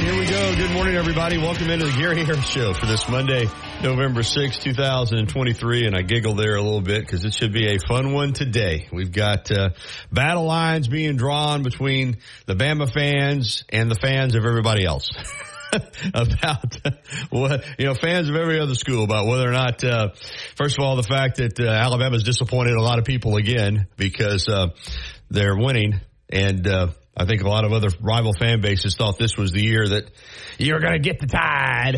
Right, here we go. Good morning, everybody. Welcome into the Gary Harris Show for this Monday, November 6, 2023. And I giggle there a little bit because it should be a fun one today. We've got uh, battle lines being drawn between the Bama fans and the fans of everybody else. about what you know, fans of every other school about whether or not, uh, first of all, the fact that uh, Alabama's disappointed a lot of people again because uh, they're winning, and uh, I think a lot of other rival fan bases thought this was the year that you're going to get the tide.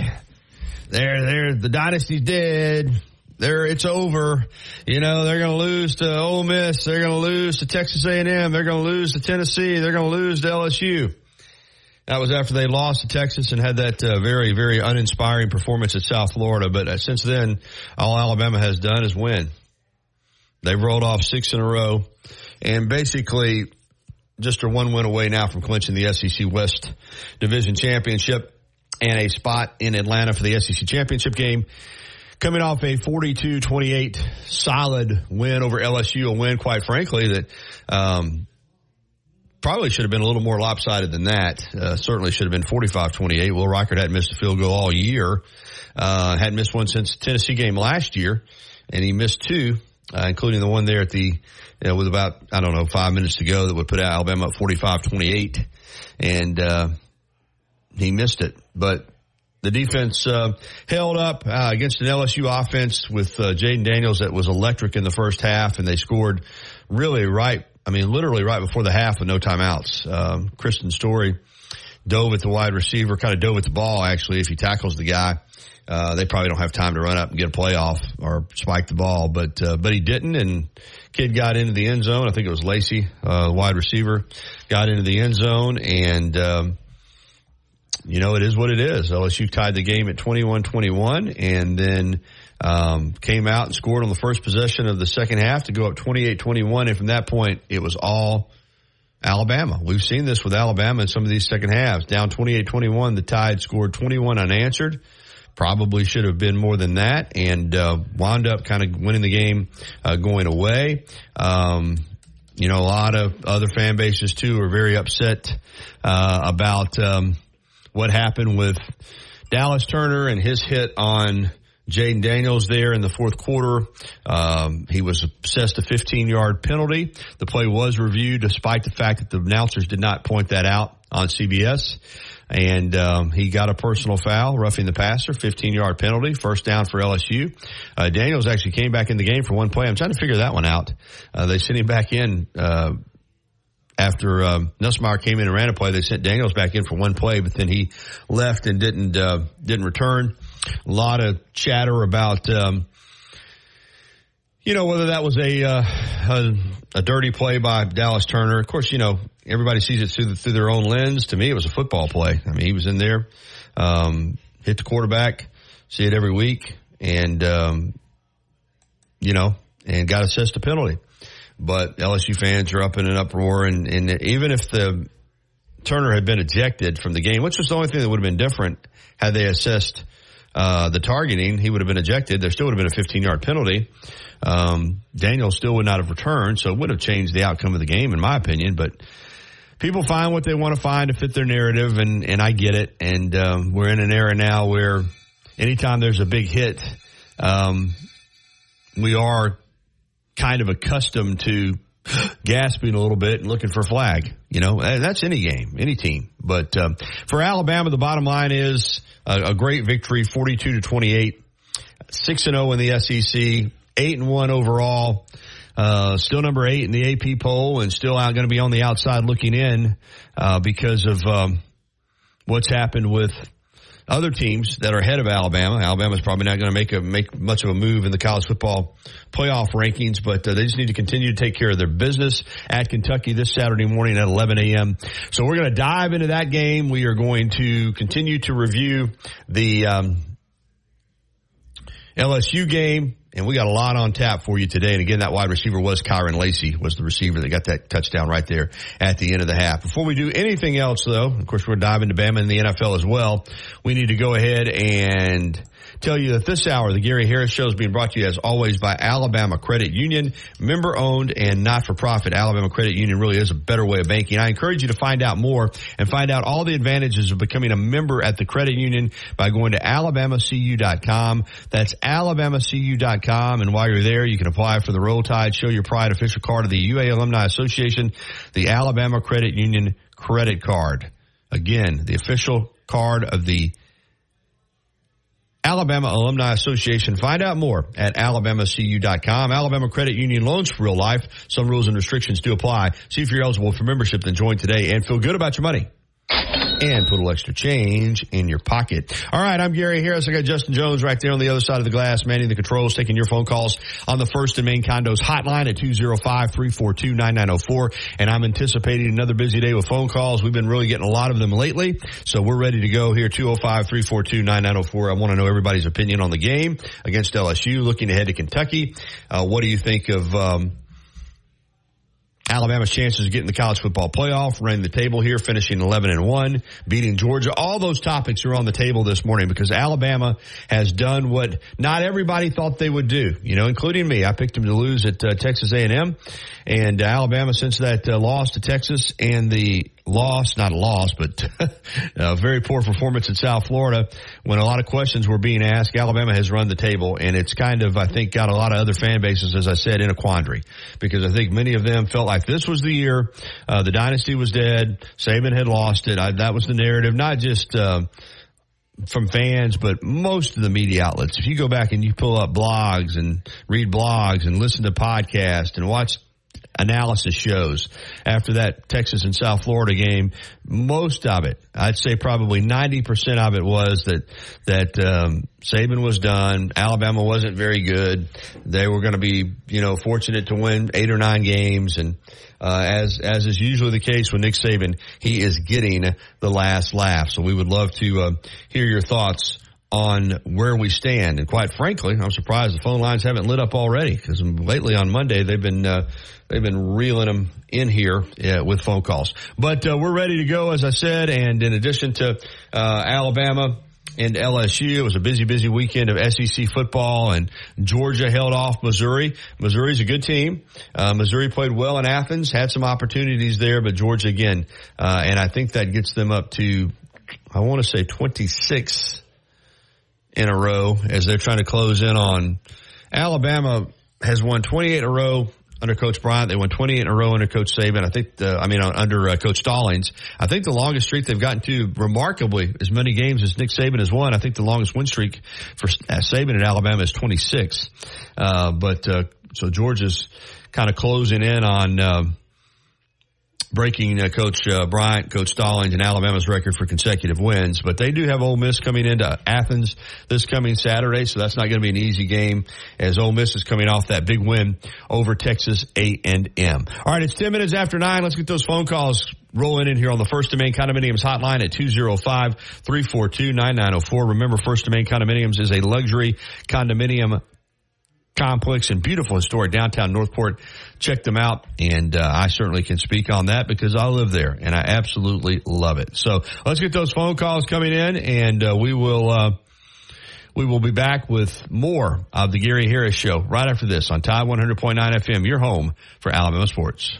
There, there, the dynasty's dead. There, it's over. You know, they're going to lose to Ole Miss. They're going to lose to Texas A&M. They're going to lose to Tennessee. They're going to lose to LSU. That was after they lost to Texas and had that uh, very, very uninspiring performance at South Florida. But uh, since then, all Alabama has done is win. They've rolled off six in a row and basically just are one win away now from clinching the SEC West Division Championship and a spot in Atlanta for the SEC Championship game. Coming off a 42-28 solid win over LSU, a win, quite frankly, that um, probably should have been a little more lopsided than that. Uh, certainly should have been 45-28. Will Reichard hadn't missed a field goal all year. Uh, hadn't missed one since the Tennessee game last year, and he missed two, uh, including the one there at the, you know, with about, I don't know, five minutes to go that would put Alabama up 45-28. And, uh, he missed it. But the defense uh, held up uh, against an LSU offense with uh, Jayden Daniels that was electric in the first half, and they scored really right. I mean, literally right before the half with no timeouts. Um, Kristian Story dove at the wide receiver, kind of dove at the ball. Actually, if he tackles the guy, uh, they probably don't have time to run up and get a playoff or spike the ball, but uh, but he didn't, and kid got into the end zone. I think it was Lacy, uh, wide receiver, got into the end zone and. Um, you know, it is what it is. LSU tied the game at 21-21 and then um, came out and scored on the first possession of the second half to go up 28-21. And from that point, it was all Alabama. We've seen this with Alabama in some of these second halves. Down 28-21, the Tide scored 21 unanswered. Probably should have been more than that and uh, wound up kind of winning the game uh, going away. Um, you know, a lot of other fan bases too are very upset uh, about um, what happened with Dallas Turner and his hit on Jayden Daniels there in the fourth quarter. Um, he was assessed a 15 yard penalty. The play was reviewed despite the fact that the announcers did not point that out on CBS. And um, he got a personal foul, roughing the passer, 15 yard penalty, first down for LSU. Uh, Daniels actually came back in the game for one play. I'm trying to figure that one out. Uh, they sent him back in uh, after um, Nussmeier came in and ran a play, they sent Daniels back in for one play, but then he left and didn't uh, didn't return. A lot of chatter about, um, you know, whether that was a, uh, a, a dirty play by Dallas Turner. Of course, you know everybody sees it through the, through their own lens. To me, it was a football play. I mean, he was in there, um, hit the quarterback, see it every week, and um, you know, and got assessed a penalty but LSU fans are up in an uproar. And, and even if the Turner had been ejected from the game, which was the only thing that would have been different had they assessed uh, the targeting, he would have been ejected. There still would have been a 15 yard penalty. Um, Daniel still would not have returned, so it would have changed the outcome of the game, in my opinion. But people find what they want to find to fit their narrative, and, and I get it. And um, we're in an era now where anytime there's a big hit, um, we are kind of accustomed to gasping a little bit and looking for flag. You know, that's any game, any team. But um, for Alabama, the bottom line is a, a great victory, forty-two to twenty-eight, six and zero oh in the SEC, eight and one overall. Uh, still number eight in the AP poll, and still out going to be on the outside looking in uh, because of um, what's happened with other teams that are ahead of Alabama. Alabama's probably not going to make a make much of a move in the college football playoff rankings, but uh, they just need to continue to take care of their business at Kentucky this Saturday morning at 11 a.m. So we're going to dive into that game. We are going to continue to review the um, LSU game. And we got a lot on tap for you today. And again, that wide receiver was Kyren Lacy, was the receiver that got that touchdown right there at the end of the half. Before we do anything else though, of course we're diving to Bama and the NFL as well. We need to go ahead and tell you that this hour, the Gary Harris Show is being brought to you as always by Alabama Credit Union, member owned and not for profit. Alabama Credit Union really is a better way of banking. I encourage you to find out more and find out all the advantages of becoming a member at the credit union by going to alabamacu.com. That's alabamacu.com. And while you're there, you can apply for the Roll Tide Show Your Pride official card of the UA Alumni Association, the Alabama Credit Union credit card. Again, the official card of the Alabama Alumni Association. Find out more at alabamacu.com. Alabama Credit Union loans for real life. Some rules and restrictions do apply. See if you're eligible for membership, then join today and feel good about your money and put a little extra change in your pocket. All right, I'm Gary Harris. I got Justin Jones right there on the other side of the glass, manning the controls, taking your phone calls on the First and Main Condos hotline at 205-342-9904. And I'm anticipating another busy day with phone calls. We've been really getting a lot of them lately. So we're ready to go here, 205-342-9904. I want to know everybody's opinion on the game against LSU, looking ahead to Kentucky. Uh, what do you think of, um, Alabama's chances of getting the college football playoff, running the table here, finishing 11 and 1, beating Georgia. All those topics are on the table this morning because Alabama has done what not everybody thought they would do, you know, including me. I picked them to lose at uh, Texas A&M and uh, Alabama since that uh, loss to Texas and the loss, not a loss, but a very poor performance in South Florida when a lot of questions were being asked. Alabama has run the table and it's kind of, I think, got a lot of other fan bases, as I said, in a quandary because I think many of them felt like this was the year, uh, the dynasty was dead. Saban had lost it. I, that was the narrative, not just, uh, from fans, but most of the media outlets. If you go back and you pull up blogs and read blogs and listen to podcasts and watch analysis shows after that Texas and South Florida game. Most of it, I'd say probably 90% of it was that, that, um, Saban was done. Alabama wasn't very good. They were going to be, you know, fortunate to win eight or nine games. And, uh, as, as is usually the case with Nick Saban, he is getting the last laugh. So we would love to, uh, hear your thoughts on where we stand. And quite frankly, I'm surprised the phone lines haven't lit up already because lately on Monday they've been uh, they've been reeling them in here uh, with phone calls. But uh, we're ready to go, as I said. And in addition to uh, Alabama. And LSU, it was a busy, busy weekend of SEC football and Georgia held off Missouri. Missouri's a good team. Uh, Missouri played well in Athens, had some opportunities there, but Georgia again, uh, and I think that gets them up to, I want to say 26 in a row as they're trying to close in on Alabama has won 28 in a row under Coach Bryant. They won 28 in a row under Coach Saban. I think the, I mean, under uh, Coach Stallings. I think the longest streak they've gotten to remarkably as many games as Nick Saban has won. I think the longest win streak for uh, Saban at Alabama is 26. Uh, but, uh, so Georgia's kind of closing in on, um, breaking uh, Coach uh, Bryant, Coach Stallings, and Alabama's record for consecutive wins. But they do have Ole Miss coming into Athens this coming Saturday, so that's not going to be an easy game as Ole Miss is coming off that big win over Texas A&M. All right, it's 10 minutes after 9. Let's get those phone calls rolling in here on the First and Main Condominiums hotline at 205-342-9904. Remember, First and Main Condominiums is a luxury condominium complex and beautiful historic downtown Northport. Check them out. And uh, I certainly can speak on that because I live there and I absolutely love it. So let's get those phone calls coming in and uh, we will, uh, we will be back with more of the Gary Harris Show right after this on Tide 100.9 FM, your home for Alabama sports.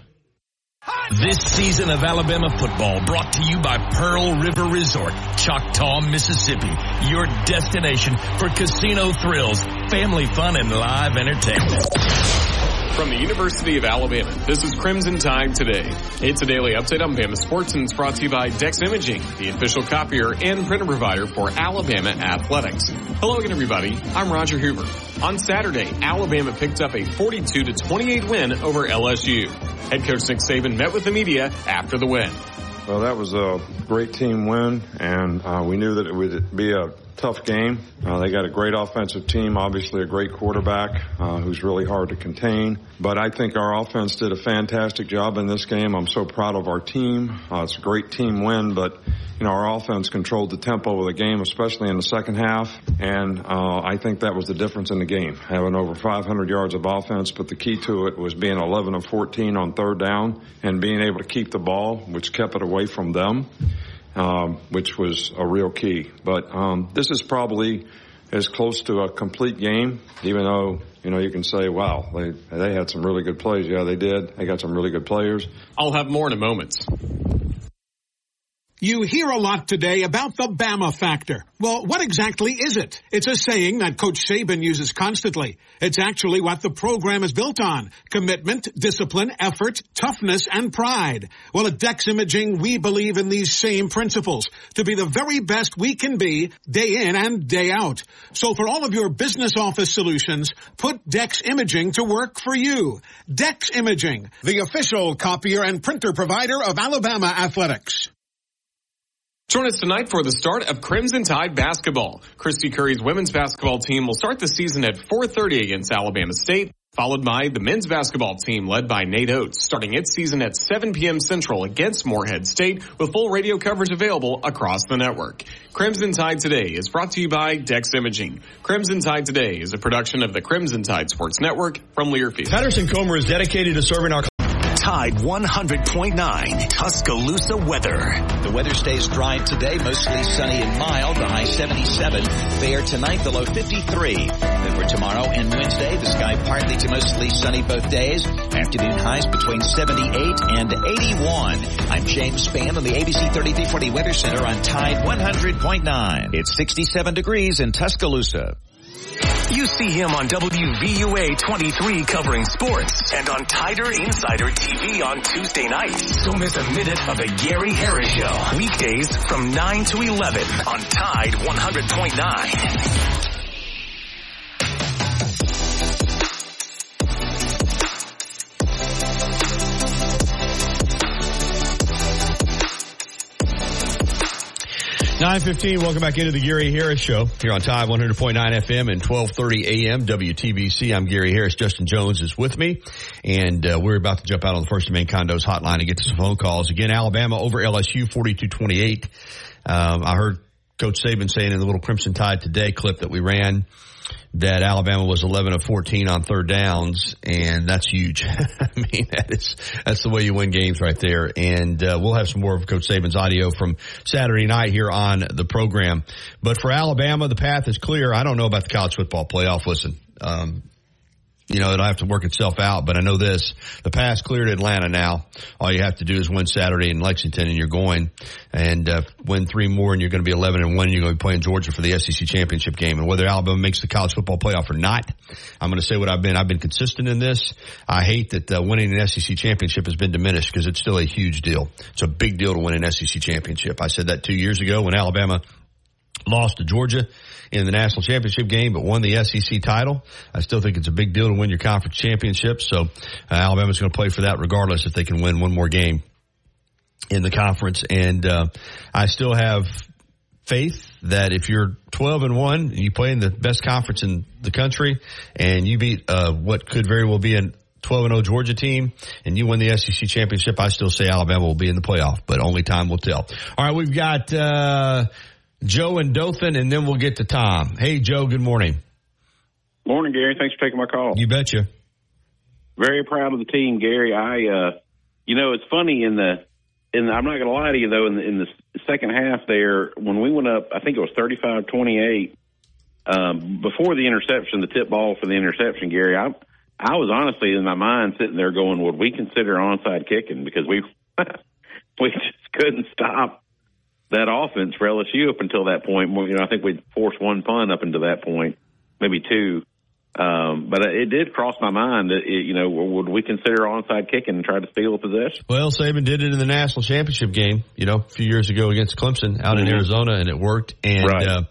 This season of Alabama football brought to you by Pearl River Resort, Choctaw, Mississippi. Your destination for casino thrills, family fun, and live entertainment. From the University of Alabama, this is Crimson Tide Today. It's a daily update on Bama sports and it's brought to you by Dex Imaging, the official copier and printer provider for Alabama athletics. Hello again, everybody. I'm Roger Hoover. On Saturday, Alabama picked up a 42 to 28 win over LSU. Head coach Nick Saban met with the media after the win. Well, that was a great team win, and uh, we knew that it would be a tough game. Uh, they got a great offensive team, obviously a great quarterback uh, who's really hard to contain. But I think our offense did a fantastic job in this game. I'm so proud of our team. Uh, it's a great team win, but you know our offense controlled the tempo of the game, especially in the second half, and uh, I think that was the difference in the game. Having over 500 yards of offense, but the key to it was being 11 of 14 on third down and being able to keep the ball, which kept it away from them um, which was a real key. But um, this is probably as close to a complete game, even though you know you can say, "Wow, they they had some really good plays." Yeah, they did. They got some really good players. I'll have more in a moment. You hear a lot today about the Bama factor. Well, what exactly is it? It's a saying that Coach Saban uses constantly. It's actually what the program is built on. Commitment, discipline, effort, toughness, and pride. Well, at Dex Imaging, we believe in these same principles to be the very best we can be day in and day out. So for all of your business office solutions, put Dex Imaging to work for you. Dex Imaging, the official copier and printer provider of Alabama Athletics. Join us tonight for the start of Crimson Tide basketball. Kristy Curry's women's basketball team will start the season at 4:30 against Alabama State, followed by the men's basketball team led by Nate Oats, starting its season at 7 p.m. Central against Morehead State, with full radio coverage available across the network. Crimson Tide Today is brought to you by Dex Imaging. Crimson Tide Today is a production of the Crimson Tide Sports Network from Learfield. Patterson Comer is dedicated to serving our Tide 100.9 Tuscaloosa weather. The weather stays dry today, mostly sunny and mild, the high 77. Fair tonight, the low 53. Then for tomorrow and Wednesday, the sky partly to mostly sunny both days. Afternoon highs between 78 and 81. I'm James Spann on the ABC 3340 Weather Center on Tide 100.9. It's 67 degrees in Tuscaloosa. You see him on WVUA 23 covering sports and on Tider Insider TV on Tuesday nights. Don't miss a minute of the Gary Harris Show. Weekdays from 9 to 11 on Tide 100.9. Nine fifteen. Welcome back into the Gary Harris Show here on Tide 100.9 FM and 12:30 AM WTBC. I'm Gary Harris. Justin Jones is with me, and uh, we're about to jump out on the First and Main Condos hotline and get to some phone calls. Again, Alabama over LSU 42-28. Um, I heard Coach Saban saying in the little Crimson Tide Today clip that we ran that Alabama was 11 of 14 on third downs, and that's huge. I mean, that is that's the way you win games right there. And uh, we'll have some more of Coach Saban's audio from Saturday night here on the program. But for Alabama, the path is clear. I don't know about the college football playoff. Listen, um, you know, it'll have to work itself out, but I know this, the pass cleared Atlanta now. All you have to do is win Saturday in Lexington and you're going and uh, win three more and you're going to be 11 and 1 you're going to be playing Georgia for the SEC championship game. And whether Alabama makes the college football playoff or not, I'm going to say what I've been. I've been consistent in this. I hate that uh, winning an SEC championship has been diminished because it's still a huge deal. It's a big deal to win an SEC championship. I said that two years ago when Alabama lost to Georgia in the national championship game, but won the SEC title. I still think it's a big deal to win your conference championship. So uh, Alabama's going to play for that regardless if they can win one more game in the conference. And uh, I still have faith that if you're 12 and one, you play in the best conference in the country, and you beat uh, what could very well be an 12 and 0 Georgia team and you win the SEC championship, I still say Alabama will be in the playoff, but only time will tell. All right, we've got uh, Joe and Dothan, and then we'll get to Tom. Hey, Joe, good morning. Morning, Gary. Thanks for taking my call. You betcha. Very proud of the team, Gary. I, uh, you know, it's funny in the, in the, I'm not going to lie to you though, in the, in the second half there, when we went up, I think it was 35 28, um, before the interception, the tip ball for the interception, Gary, I, I was honestly in my mind sitting there going, would we consider onside kicking? Because we, we just couldn't stop that offense for LSU up until that point. You know, I think we forced one punt up until that point, maybe two. Um, but it did cross my mind that, it, you know, would we consider onside kicking and try to steal a possession? Well, Saban did it in the national championship game, you know, a few years ago against Clemson out mm-hmm. in Arizona, and it worked. And, right. uh,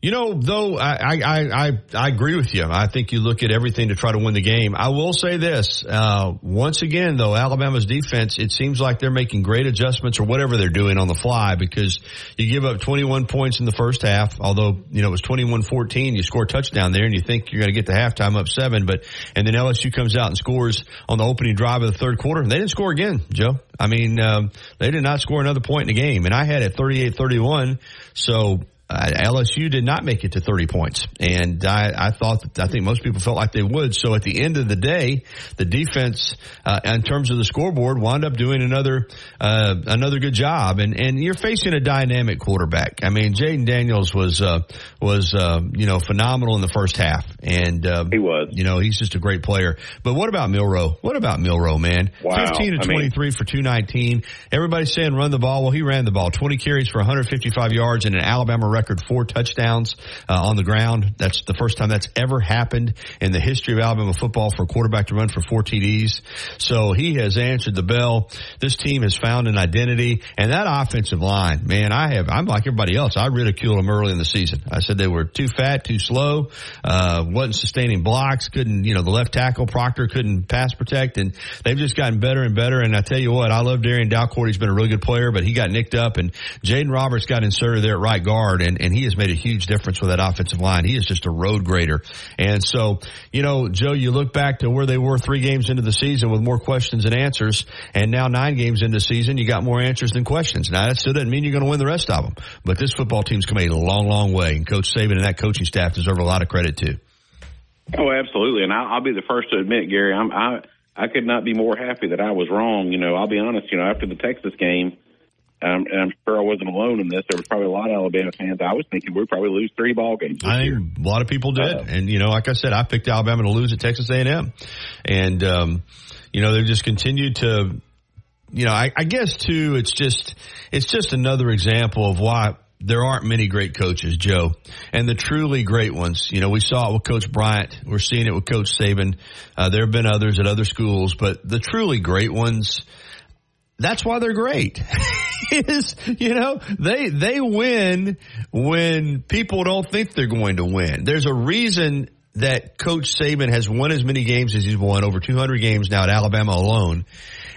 You know, though, I, I, I, I agree with you. I think you look at everything to try to win the game. I will say this, uh, once again, though, Alabama's defense, it seems like they're making great adjustments or whatever they're doing on the fly because you give up 21 points in the first half, although, you know, it was 21-14, you score a touchdown there and you think you're going to get the halftime up seven, but, and then LSU comes out and scores on the opening drive of the third quarter. They didn't score again, Joe. I mean, um, they did not score another point in the game and I had it 38-31. So, uh, LSU did not make it to 30 points. And I, I thought, that, I think most people felt like they would. So at the end of the day, the defense, uh, in terms of the scoreboard, wound up doing another, uh, another good job. And, and you're facing a dynamic quarterback. I mean, Jayden Daniels was, uh, was, uh, you know, phenomenal in the first half. And, uh, he was, you know, he's just a great player. But what about Milroe? What about Milroe, man? Wow. 15 to 23 mean, for 219. Everybody's saying run the ball. Well, he ran the ball 20 carries for 155 yards in an Alabama record four touchdowns uh, on the ground. That's the first time that's ever happened in the history of Alabama football for a quarterback to run for four TDs. So he has answered the bell. This team has found an identity and that offensive line, man, I have, I'm like everybody else. I ridiculed them early in the season. I said they were too fat, too slow, uh, wasn't sustaining blocks, couldn't, you know, the left tackle Proctor couldn't pass protect and they've just gotten better and better. And I tell you what, I love Darian Dalcourt. He's been a really good player, but he got nicked up and Jaeden Roberts got inserted there at right guard and, and he has made a huge difference with that offensive line. He is just a road grader. And so, you know, Joe, you look back to where they were three games into the season with more questions than answers. And now nine games into the season, you got more answers than questions. Now that still doesn't mean you're going to win the rest of them, but this football team's come a long, long way. And Coach Saban and that coaching staff deserve a lot of credit too. Oh, absolutely. And I'll, I'll be the first to admit, Gary, I'm, I, I could not be more happy that I was wrong. You know, I'll be honest, you know, after the Texas game, um, and I'm sure I wasn't alone in this. There was probably a lot of Alabama fans. I was thinking we'd probably lose three ball games. I year. think a lot of people did, uh, and you know, like I said, I picked Alabama to lose at Texas A&M, and um, you know, they've just continued to, you know, I, I guess too, it's just, it's just another example of why there aren't many great coaches, Joe, and the truly great ones. You know, we saw it with Coach Bryant. We're seeing it with Coach Saban. Uh, there have been others at other schools, but the truly great ones that's why they're great. is you know they they win when people don't think they're going to win. There's a reason that Coach Saban has won as many games as he's won over 200 games now at Alabama alone,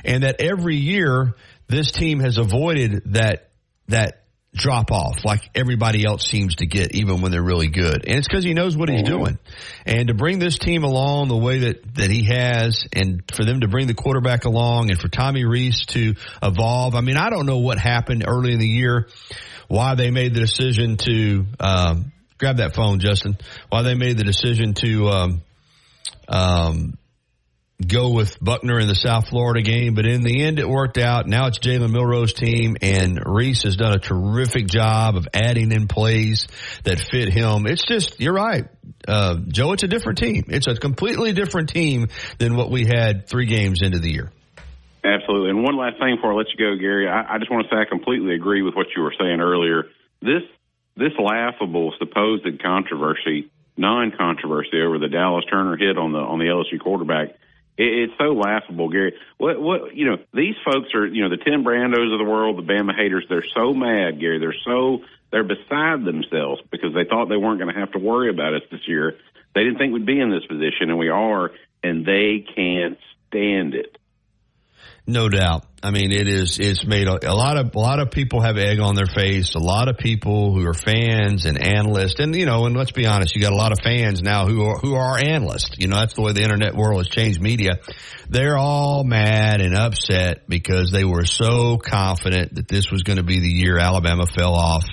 and that every year this team has avoided that that drop off like everybody else seems to get even when they're really good. And it's because he knows what he's doing. And to bring this team along the way that, that he has and for them to bring the quarterback along and for Tommy Rees to evolve. I mean, I don't know what happened early in the year, why they made the decision to, um, grab that phone, Justin, why they made the decision to, um, um, go with Buckner in the South Florida game, but in the end it worked out. Now it's Jalen Milroe's team and Rees has done a terrific job of adding in plays that fit him. It's just, you're right. Uh, Joe, it's a different team. It's a completely different team than what we had three games into the year. Absolutely. And one last thing before I let you go, Gary, I, I just want to say I completely agree with what you were saying earlier. This, this laughable supposed controversy, non-controversy over the Dallas Turner hit on the, on the LSU quarterback it's so laughable, Gary. What what you know? These folks are you know the Tim Brandos of the world, the Bama haters. They're so mad, Gary. They're so they're beside themselves because they thought they weren't going to have to worry about us this year. They didn't think we'd be in this position, and we are, and they can't stand it. No doubt. I mean, it is, it's made a, a, lot of, a lot of people have egg on their face. A lot of people who are fans and analysts. And, you know, and let's be honest, you got a lot of fans now who are, who are analysts. You know, that's the way the internet world has changed media. They're all mad and upset because they were so confident that this was going to be the year Alabama fell off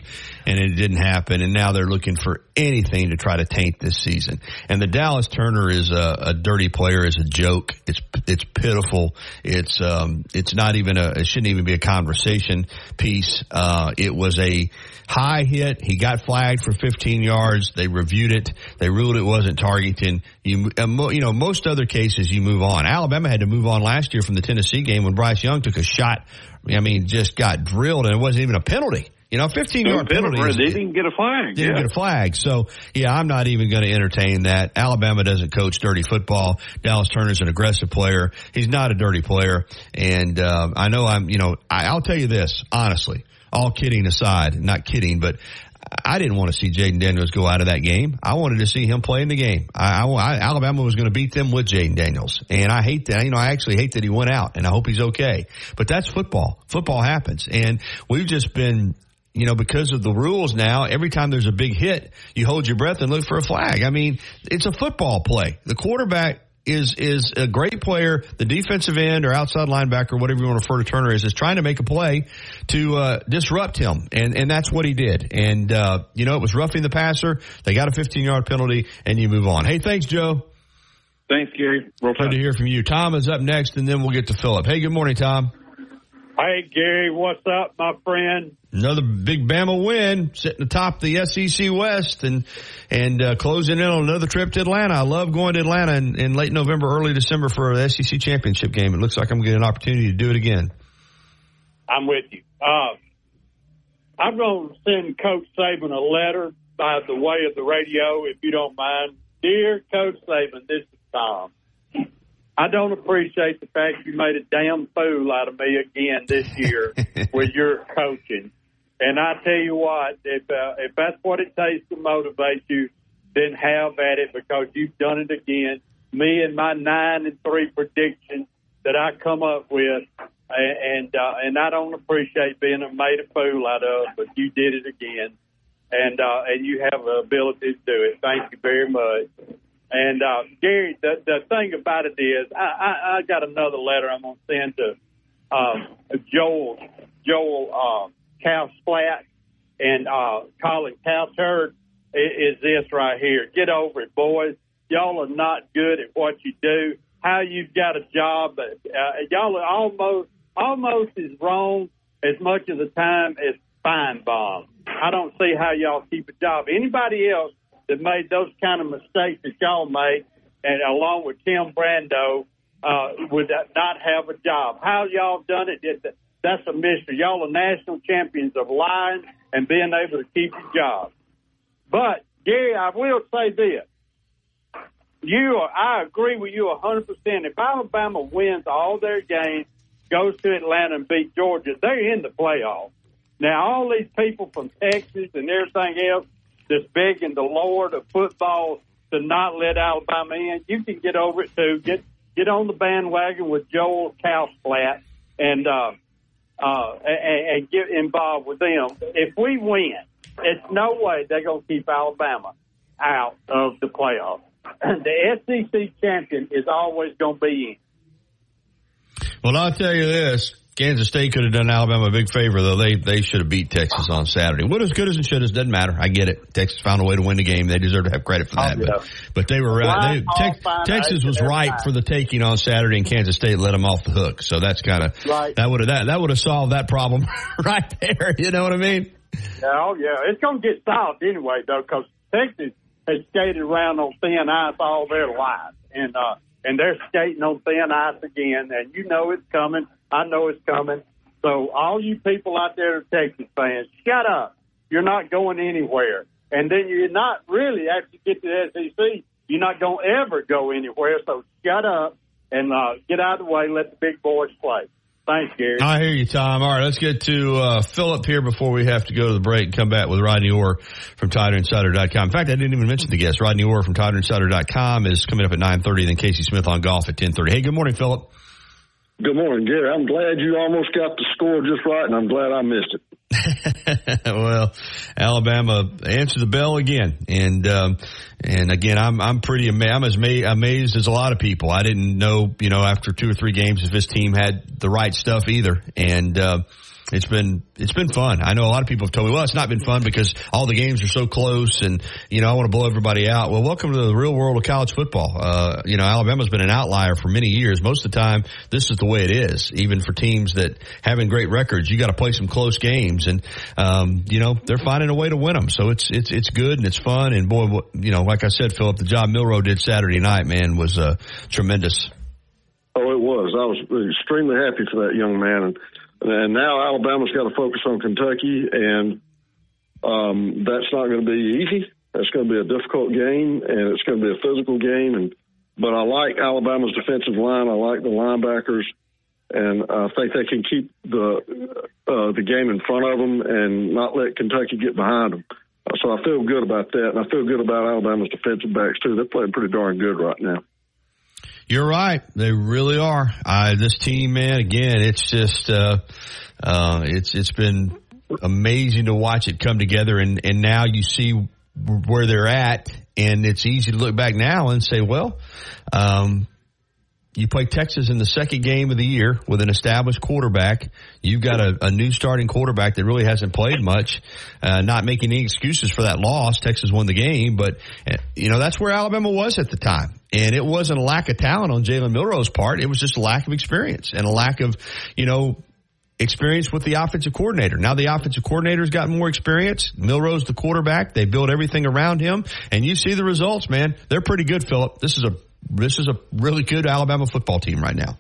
and it didn't happen. And now they're looking for anything to try to taint this season. And the Dallas Turner is a, a dirty player, is a joke. It's it's pitiful. It's um it's not even a it shouldn't even be a conversation piece. Uh, it was a high hit. He got flagged for 15 yards. They reviewed it. They ruled it wasn't targeting. You you know most other cases you move on. Alabama had to move on last year from the Tennessee game when Bryce Young took a shot. I mean, just got drilled and it wasn't even a penalty. You know, 15 yard penalty. They didn't get a flag. He didn't yeah. get a flag. So, yeah, I'm not even going to entertain that. Alabama doesn't coach dirty football. Dallas Turner's an aggressive player. He's not a dirty player. And, uh, I know I'm, you know, I, I'll tell you this, honestly, all kidding aside, not kidding, but I didn't want to see Jayden Daniels go out of that game. I wanted to see him play in the game. I, I, I Alabama was going to beat them with Jayden Daniels, and I hate that. You know, I actually hate that he went out, and I hope he's okay. But that's football. Football happens, and we've just been you know, because of the rules now, every time there's a big hit, you hold your breath and look for a flag. I mean, it's a football play. The quarterback is is a great player. The defensive end or outside linebacker, whatever you want to refer to Turner is, is trying to make a play to uh, disrupt him, and and that's what he did. And uh, you know, it was roughing the passer. They got a 15 yard penalty, and you move on. Hey, thanks, Joe. Thanks, Gary. Real Good to hear from you. Tom is up next, and then we'll get to Philip. Hey, good morning, Tom. Hey, Gary, what's up, my friend? Another big Bama win, sitting atop the SEC West and and uh, closing in on another trip to Atlanta. I love going to Atlanta in, in late November, early December for the SEC championship game. It looks like I'm getting an opportunity to do it again. I'm with you. Uh, I'm going to send Coach Saban a letter by the way of the radio, if you don't mind. Dear Coach Saban, this is Tom. I don't appreciate the fact you made a damn fool out of me again this year with your coaching. And I tell you what, if uh, if that's what it takes to motivate you, then have at it because you've done it again. Me and my nine and three prediction that I come up with, and uh, and I don't appreciate being made a fool out of, but you did it again, and uh, and you have the ability to do it. Thank you very much. And uh, Gary, the the thing about it is, I, I, I got another letter I'm gonna send to um, Joel Joel uh, Cal Splat and uh, Colin Cowherd is, is this right here. Get over it, boys. Y'all are not good at what you do. How you've got a job, uh, y'all are almost almost as wrong as much of the time as Finebaum. I don't see how y'all keep a job. Anybody else that made those kind of mistakes that y'all made, and along with Tim Brando, uh, would not have a job. How y'all done it? That's a mystery. Y'all are national champions of lying and being able to keep your job. But Gary, I will say this: you, are, I agree with you a hundred percent. If Alabama wins all their games, goes to Atlanta and beat Georgia, they're in the playoffs. Now, all these people from Texas and everything else, that's begging the Lord of football to not let Alabama in, you can get over it too. Get get on the bandwagon with Joel Cowsplat and uh, uh, and, and get involved with them. If we win, it's no way they're going to keep Alabama out of the playoffs. the SEC champion is always going to be in. Well, I'll tell you this. Kansas State could have done Alabama a big favor, though. They they should have beat Texas on Saturday. What as good as and should as doesn't matter. I get it. Texas found a way to win the game. They deserve to have credit for that. Oh, yeah. But but they were right. They, te- Texas was right for the taking on Saturday, and Kansas State let them off the hook. So that's kind of right. that would have that that would have solved that problem right there. You know what I mean? Oh yeah, it's going to get solved anyway, though, because Texas has skated around on thin ice all their lives, and uh, and they're skating on thin ice again, and you know it's coming I know it's coming. So all you people out there, Texas fans, shut up. You're not going anywhere. And then you're not really, after you get to the SEC, you're not going to ever go anywhere. So shut up and uh, get out of the way. Let the big boys play. Thanks, Gary. I hear you, Tom. All right, let's get to uh, Philip here before we have to go to the break and come back with Rodney Orr from TiderInsider.com. In fact, I didn't even mention the guest. Rodney Orr from TiderInsider.com is coming up at 9.30, then Casey Smith on golf at 10.30. Hey, good morning, Philip. Good morning, Gary. I'm glad you almost got the score just right, and I'm glad I missed it. well, Alabama answered the bell again, and um, and again, I'm I'm pretty amazed. I'm as amazed as a lot of people. I didn't know, you know, after two or three games, if this team had the right stuff either, and. Uh, it's been it's been fun. I know a lot of people have told me, well, it's not been fun because all the games are so close, and you know I want to blow everybody out. Well, welcome to the real world of college football. Uh, you know Alabama's been an outlier for many years. Most of the time, this is the way it is. Even for teams that having great records, you got to play some close games, and um, you know they're finding a way to win them. So it's it's it's good and it's fun. And boy, you know, like I said, Philip, the job Milroe did Saturday night, man, was uh, tremendous. Oh, it was. I was extremely happy for that young man, and and now Alabama's got to focus on Kentucky, and um, that's not going to be easy. That's going to be a difficult game, and it's going to be a physical game. And but I like Alabama's defensive line. I like the linebackers, and I think they can keep the uh, the game in front of them and not let Kentucky get behind them. So I feel good about that, and I feel good about Alabama's defensive backs too. They're playing pretty darn good right now. You're right. They really are. Uh, this team, man, again, it's just, uh, uh, it's, it's been amazing to watch it come together and, and now you see where they're at and it's easy to look back now and say, well, um, you play Texas in the second game of the year with an established quarterback. You've got a, a new starting quarterback that really hasn't played much. Uh, not making any excuses for that loss. Texas won the game, but uh, you know that's where Alabama was at the time, and it wasn't a lack of talent on Jalen Milroe's part. It was just a lack of experience and a lack of, you know, experience with the offensive coordinator. Now the offensive coordinator's got more experience. Milroe's the quarterback. They build everything around him, and you see the results, man. They're pretty good, Philip. This is a this is a really good Alabama football team right now.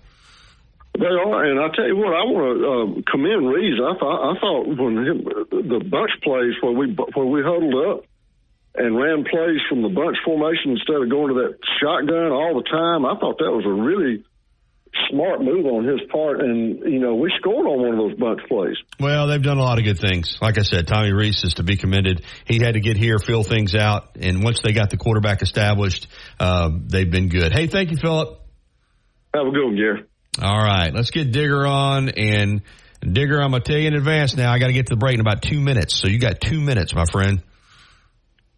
They are, and I tell you what, I want to uh, commend Rees. I thought I thought when him, the bunch plays where we where we huddled up and ran plays from the bunch formation instead of going to that shotgun all the time. I thought that was a really smart move on his part, and you know we scored on one of those bunch plays. Well, they've done a lot of good things. Like I said, Tommy Rees is to be commended. He had to get here, fill things out, and once they got the quarterback established, uh, they've been good. Hey, thank you, Philip. Have a good one, Gary. All right, let's get Digger on and. Digger, I'm gonna tell you in advance now. I got to get to the break in about two minutes, so you got two minutes, my friend.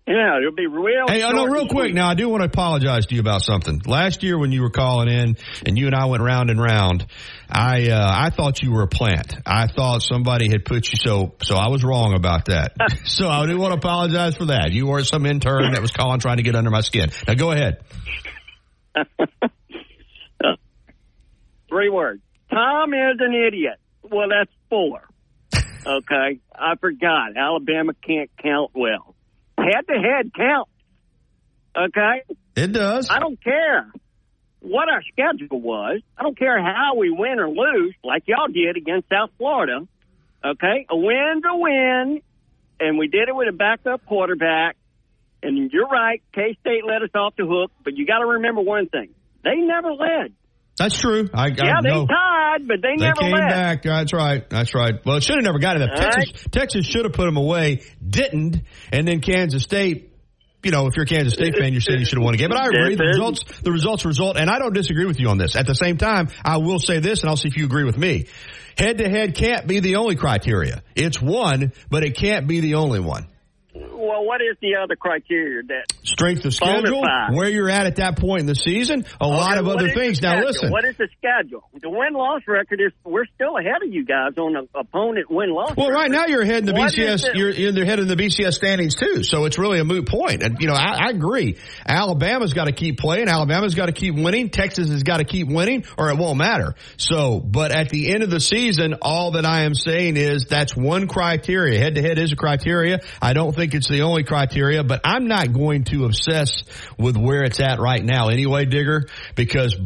Yeah, it'll be real. Hey, oh no, real quick. Now I do want to apologize to you about something. Last year when you were calling in and you and I went round and round, I uh, I thought you were a plant. I thought somebody had put you so so I was wrong about that. so I do want to apologize for that. You were some intern that was calling trying to get under my skin. Now go ahead. Three words. Tom is an idiot. Well, that's four. Okay, I forgot. Alabama can't count well head to head counts. Okay? It does. I don't care what our schedule was. I don't care how we win or lose, like y'all did against South Florida. Okay? A win's a win, and we did it with a backup quarterback. And you're right, K State let us off the hook, but you got to remember one thing: they never led. That's true. I, yeah, I they know. tied, but they, They never came led. back. That's right. That's right. Well, it should have never got it. Texas, Texas should have put them away. Didn't. And then Kansas State. You know, if you're a Kansas State fan, you're saying you should have won a game. But I agree. The results, the results result, and I don't disagree with you on this. At the same time, I will say this, and I'll see if you agree with me. Head to head can't be the only criteria. It's one, but it can't be the only one. What is the other criteria that Strength of schedule, Bonafide. where you're at at that point in the season, a lot of other things. Now listen, What is the schedule? The win loss record is we're still ahead of you guys on the opponent win loss. Well, right now you're ahead in the What BCS. You're, you're ahead in the BCS standings too. So it's really a moot point. And you know, I, I agree. Alabama's got to keep playing. Alabama's got to keep winning. Texas has got to keep winning, or it won't matter. So, but at the end of the season, all that I am saying is that's one criteria. Head to head is a criteria. I don't think it's the only criteria, but I'm not going to obsess with where it's at right now anyway, Digger, because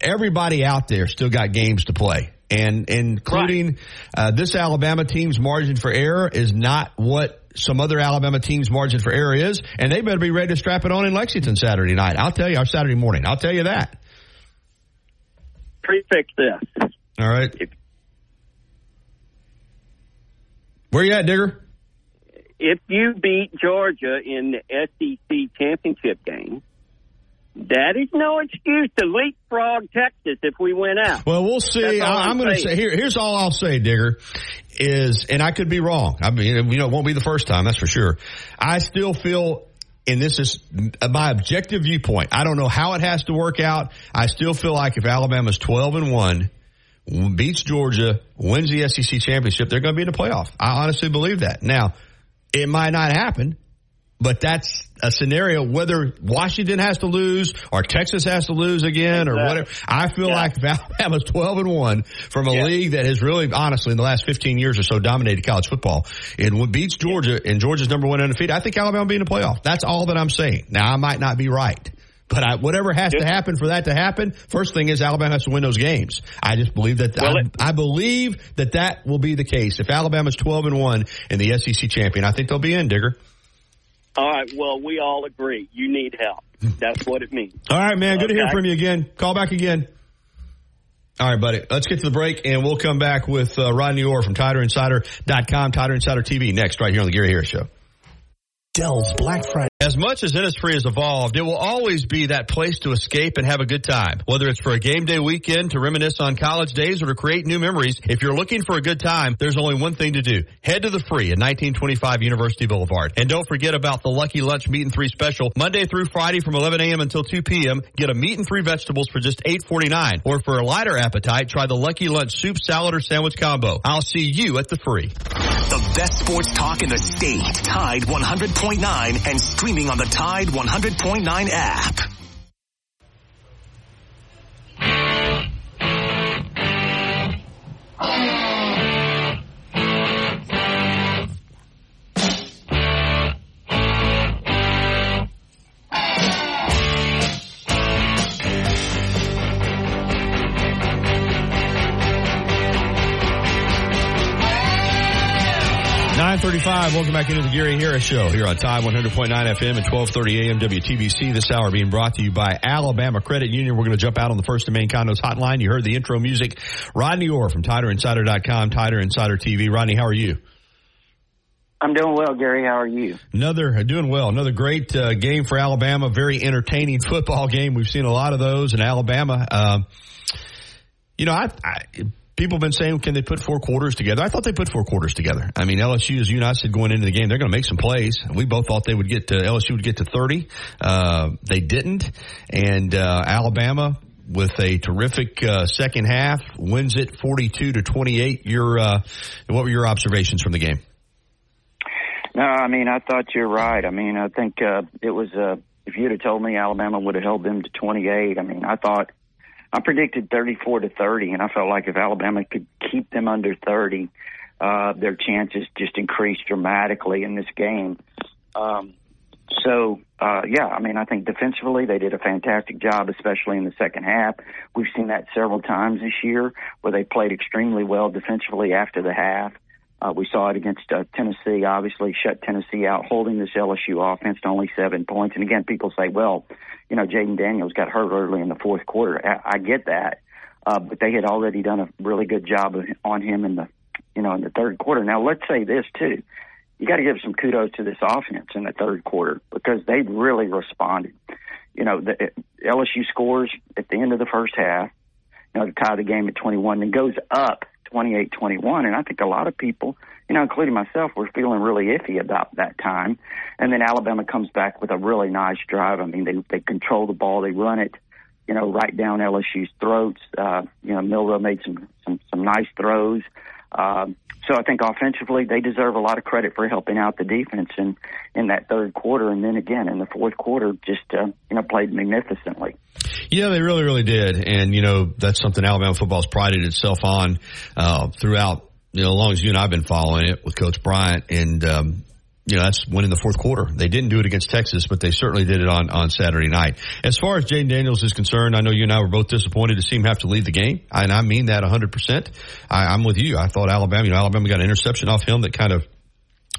everybody out there still got games to play. And including uh, this Alabama team's margin for error is not what some other Alabama team's margin for error is, and they better be ready to strap it on in Lexington Saturday night. I'll tell you, or Saturday morning. I'll tell you that. prefix this. All right. Where you at, Digger? If you beat Georgia in the SEC championship game, that is no excuse to leapfrog Texas if we win out. Well, we'll see. I, I'm I'm going to say here. Here's all I'll say, Digger, is, and I could be wrong. I mean, you know, it won't be the first time. That's for sure. I still feel. And this is my objective viewpoint. I don't know how it has to work out. I still feel like if Alabama's 12 and 1, beats Georgia, wins the SEC championship, they're going to be in the playoff. I honestly believe that. Now, it might not happen, but that's a scenario whether Washington has to lose or Texas has to lose again or whatever. I feel like Alabama's 12 and 1 from a league that has really, honestly, in the last 15 years or so dominated college football and beats Georgia and Georgia's number one undefeated, I think Alabama will be in the playoff. That's all that I'm saying. Now, I might not be right. But I, whatever has to happen for that to happen, first thing is Alabama has to win those games. I just believe that Well, I, I believe that that will be the case. If Alabama's 12 and 1 in the SEC champion, I think they'll be in, Digger. All right, well, we all agree. You need help. That's what it means. All right, man. Good to hear from you again. Call back again. All right, buddy. Let's get to the break, and we'll come back with uh, Rodney Orr from TiderInsider.com, Tider Insider TV next, right here on the Gary Harris Show. Dell's Black Friday. As much as Innisfree has evolved, it will always be that place to escape and have a good time. Whether it's for a game day weekend to reminisce on college days or to create new memories, if you're looking for a good time, there's only one thing to do. Head to the free at 1925 University Boulevard. And don't forget about the Lucky Lunch Meat and Three special. Monday through Friday from 11 a.m. until 2 p.m. Get a meat and three vegetables for just $8.49. Or for a lighter appetite, try the Lucky Lunch soup, salad, or sandwich combo. I'll see you at the free. The best sports talk in the state. Tide 100.9 and streaming on the Tide 100.9 app. Oh. 935. Welcome back into the Gary Harris Show here on Tide 100.9 FM and 1230 AM WTBC. This hour being brought to you by Alabama Credit Union. We're going to jump out on the First and Main Condos hotline. You heard the intro music. Rodney Orr from TiderInsider.com, Tider Insider TV. Rodney, how are you? I'm doing well, Gary. How are you? Another uh, doing well. Another great uh, game for Alabama. Very entertaining football game. We've seen a lot of those in Alabama. Uh, you know, I, I people have been saying, can they put four quarters together? I thought they put four quarters together. I mean, LSU, as you and I said going into the game, they're going to make some plays. We both thought they would get to, LSU would get to 30. Uh, they didn't. And, uh, Alabama with a terrific, uh, second half wins it 42 to 28. Your, uh, what were your observations from the game? No, I mean, I thought you're right. I mean, I think, uh, it was, uh, if you'd have told me Alabama would have held them to 28, I mean, I thought, I predicted 34 to 30, and I felt like if Alabama could keep them under 30, uh, their chances just increased dramatically in this game. Um, so, uh, yeah, I mean, I think defensively they did a fantastic job, especially in the second half. We've seen that several times this year where they played extremely well defensively after the half. Uh, we saw it against uh, Tennessee, obviously shut Tennessee out, holding this LSU offense to only seven points. And again, people say, well, you know, Jayden Daniels got hurt early in the fourth quarter. I, I get that, uh, but they had already done a really good job on him in the, you know, in the third quarter. Now, let's say this too: you got to give some kudos to this offense in the third quarter because they really responded. You know, the LSU scores at the end of the first half, you know, to tie the game at 21, and goes up 28-21, and I think a lot of people you know, including myself, were feeling really iffy about that time. And then Alabama comes back with a really nice drive. I mean, they they control the ball, they run it, you know, right down LSU's throats. Uh, you know, Milroe made some some some nice throws. Um, so I think offensively they deserve a lot of credit for helping out the defense in in that third quarter, and then again in the fourth quarter, just uh, you know played magnificently. Yeah, they really, really did, and you know that's something Alabama football's prided itself on uh, throughout you know, as long as you and I've been following it with Coach Bryant, and um, you know, that's winning the fourth quarter. They didn't do it against Texas, but they certainly did it on, on Saturday night. As far as Jayden Daniels is concerned, I know you and I were both disappointed to see him have to leave the game. And I mean that 100%. I, I'm with you. I thought Alabama, you know, Alabama got an interception off him that kind of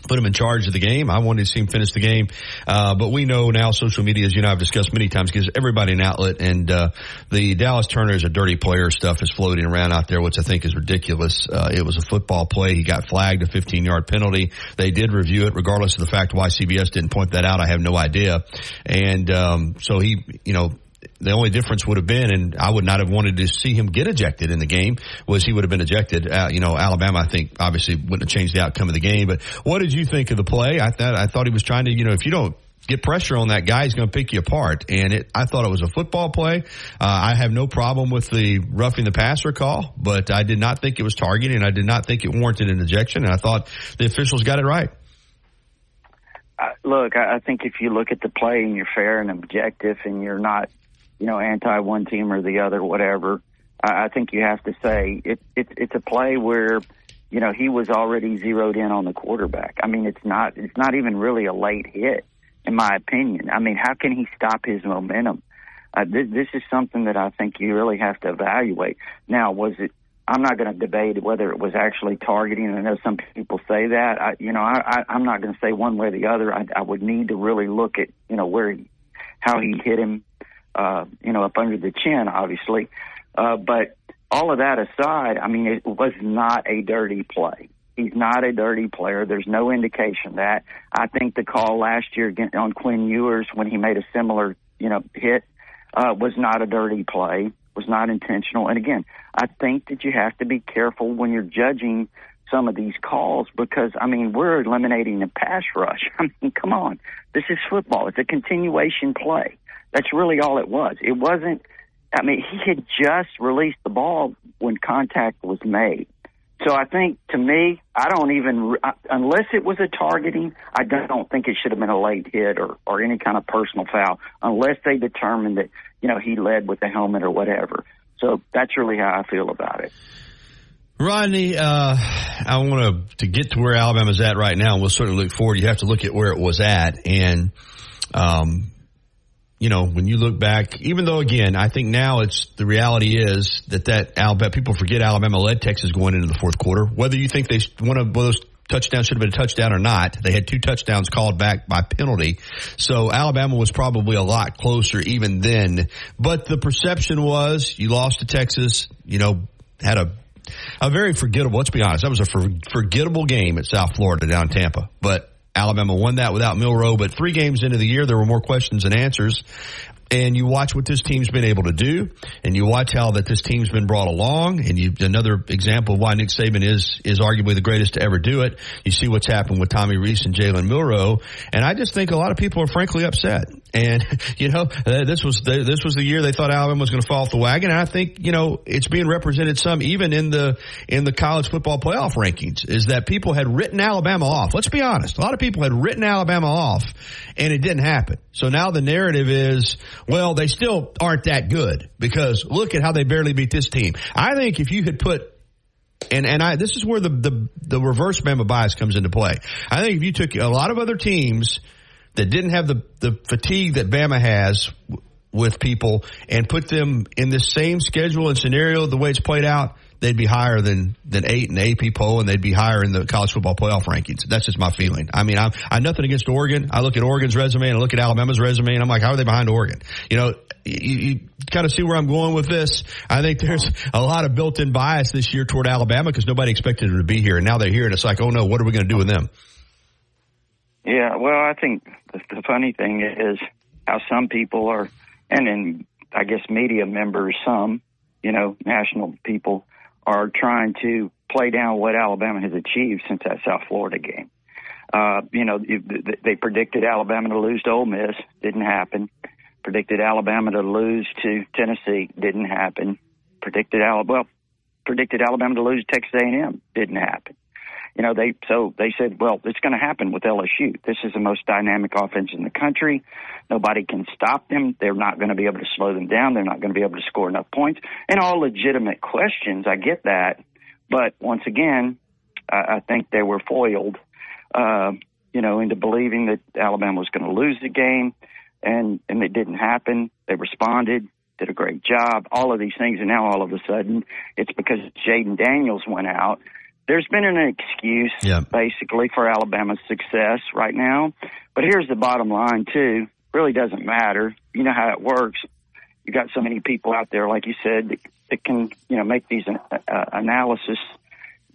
put him in charge of the game. I wanted to see him finish the game. Uh, but we know now social media, as you know, I've discussed many times, gives everybody an outlet. And, uh, the Dallas Turner is a dirty player stuff is floating around out there, which I think is ridiculous. Uh, it was a football play. He got flagged a 15 yard penalty. They did review it regardless of the fact why CBS didn't point that out. I have no idea. And, um, so he, you know, the only difference would have been, and I would not have wanted to see him get ejected in the game, was he would have been ejected. Uh, you know, Alabama, I think, obviously wouldn't have changed the outcome of the game. But what did you think of the play? I thought I thought he was trying to, you know, if you don't get pressure on that guy, he's going to pick you apart. And it, I thought it was a football play. Uh, I have no problem with the roughing the passer call, but I did not think it was targeting. I did not think it warranted an ejection. And I thought the officials got it right. Uh, look, I think if you look at the play and you're fair and objective and you're not you know, anti one team or the other, whatever. I, I think you have to say it, it, it's a play where, you know, he was already zeroed in on the quarterback. I mean, it's not, it's not even really a late hit, in my opinion. I mean, how can he stop his momentum? Uh, this, this is something that I think you really have to evaluate. Now, was it? I'm not going to debate whether it was actually targeting. I know some people say that. I, you know, I, I, I'm not going to say one way or the other. I, I would need to really look at, you know, where, he, how he hit him, uh, you know, up under the chin, obviously. Uh, but all of that aside, I mean, it was not a dirty play. He's not a dirty player. There's no indication that. I think the call last year on Quinn Ewers when he made a similar, you know, hit uh, was not a dirty play, was not intentional. And again, I think that you have to be careful when you're judging some of these calls because I mean we're eliminating the pass rush. I mean, come on, this is football. It's a continuation play. That's really all it was. It wasn't. I mean, he had just released the ball when contact was made. So I think to me, I don't even unless it was a targeting, I don't think it should have been a late hit or or any kind of personal foul unless they determined that you know he led with the helmet or whatever. So that's really how I feel about it. Rodney, uh, I want to to get to where Alabama's at right now. We'll certainly look forward. You have to look at where it was at, and um, you know, when you look back, even though again, I think now it's the reality is that that Alabama people forget Alabama led Texas going into the fourth quarter. Whether you think they one of those touchdowns should have been a touchdown or not, they had two touchdowns called back by penalty. So Alabama was probably a lot closer even then. But the perception was you lost to Texas. You know, had a a very forgettable. Let's be honest, that was a for, forgettable game at South Florida down Tampa. But Alabama won that without Milroe, But three games into the year, there were more questions than answers and you watch what this team's been able to do, and you watch how that this team's been brought along, and you another example of why Nick Saban is is arguably the greatest to ever do it. You see what's happened with Tommy Rees and Jalen Milroe, and I just think a lot of people are frankly upset. And you know, uh, this was the, this was the year they thought Alabama was going to fall off the wagon, and I think you know it's being represented some even in the in the college football playoff rankings is that people had written Alabama off. Let's be honest, a lot of people had written Alabama off, and it didn't happen. So now the narrative is well, they still aren't that good because look at how they barely beat this team. I think if you had put and and I this is where the the the reverse Bama bias comes into play. I think if you took a lot of other teams that didn't have the the fatigue that Bama has with people and put them in this same schedule and scenario the way it's played out, they'd be higher than than eight in the AP poll, and they'd be higher in the college football playoff rankings. That's just my feeling. I mean, I'm I'm nothing against Oregon. I look at Oregon's resume and I look at Alabama's resume, and I'm like, how are they behind Oregon? You know, you, you kind of see where I'm going with this. I think there's a lot of built-in bias this year toward Alabama because nobody expected them to be here, and now they're here, and it's like, oh no, what are we going to do with them? Yeah, well, I think the, the funny thing is how some people are, and then I guess media members, some, you know, national people are trying to play down what Alabama has achieved since that South Florida game. Uh, you know, they predicted Alabama to lose to Ole Miss, didn't happen. Predicted Alabama to lose to Tennessee, didn't happen. Predicted Alabama, well, predicted Alabama to lose to Texas A&M, didn't happen. You know, they so they said, well, it's going to happen with LSU. This is the most dynamic offense in the country. Nobody can stop them. They're not going to be able to slow them down. They're not going to be able to score enough points. And all legitimate questions. I get that. But once again, I, I think they were foiled, uh, you know, into believing that Alabama was going to lose the game. And, and it didn't happen. They responded, did a great job, all of these things. And now all of a sudden it's because Jayden Daniels went out there's been an excuse yeah. basically for Alabama's success right now. But here's the bottom line too. Really doesn't matter. You know how it works. You got so many people out there, like you said, that, that can you know make these uh, uh, analysis.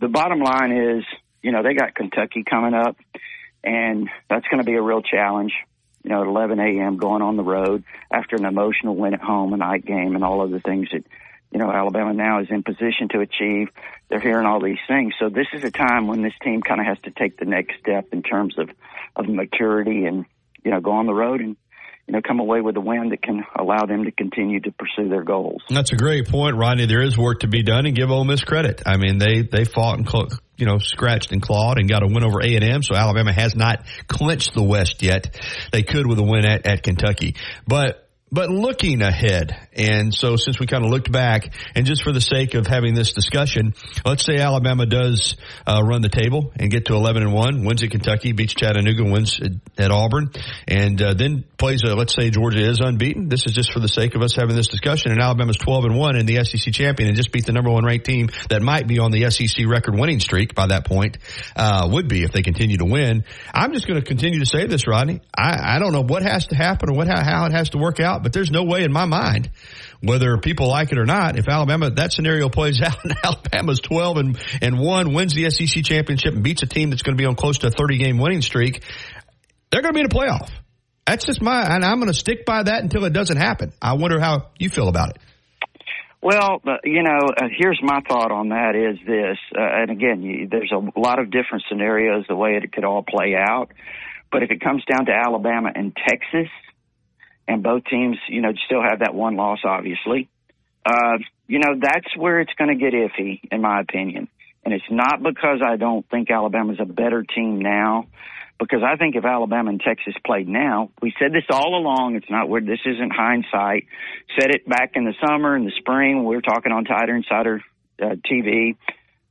The bottom line is, you know, they got Kentucky coming up, and that's going to be a real challenge. You know, at 11 a.m. going on the road after an emotional win at home, a night game, and all of the things that you know, Alabama now is in position to achieve. They're hearing all these things. So this is a time when this team kind of has to take the next step in terms of, of maturity and, you know, go on the road and, you know, come away with a win that can allow them to continue to pursue their goals. That's a great point, Rodney. There is work to be done, and give Ole Miss credit. I mean, they they fought and you know scratched and clawed and got a win over A and M. So Alabama has not clinched the West yet. They could with a win at, at Kentucky, but but looking ahead, and so since we kind of looked back, and just for the sake of having this discussion, let's say Alabama does uh, run the table and get to 11 and one, wins at Kentucky, beats Chattanooga, wins at, Auburn, and uh, then plays. A, let's say Georgia is unbeaten. This is just for the sake of us having this discussion, and Alabama's 12 and one in the SEC champion, and just beat the number one ranked team that might be on the SEC record winning streak by that point. Uh, would be if they continue to win. I'm just going to continue to say this, Rodney. I, I don't know what has to happen or what how, how it has to work out out, but there's no way in my mind, whether people like it or not, if Alabama, that scenario plays out and Alabama's 12 and, and 1, wins the SEC championship and beats a team that's going to be on close to a 30 game winning streak, they're going to be in a playoff. That's just my, and I'm going to stick by that until it doesn't happen. I wonder how you feel about it. Well, uh, you know, uh, here's my thought on that is this, uh, and again, you, there's a lot of different scenarios the way it could all play out. But if it comes down to Alabama and Texas, and both teams, you know, still have that one loss, obviously, uh, you know, that's where it's going to get iffy, in my opinion. And it's not because I don't think Alabama's a better team now because I think if Alabama and Texas played now, we said this all along. It's not where this isn't hindsight. Said it back in the summer and the spring. We were talking on Tider Insider uh, TV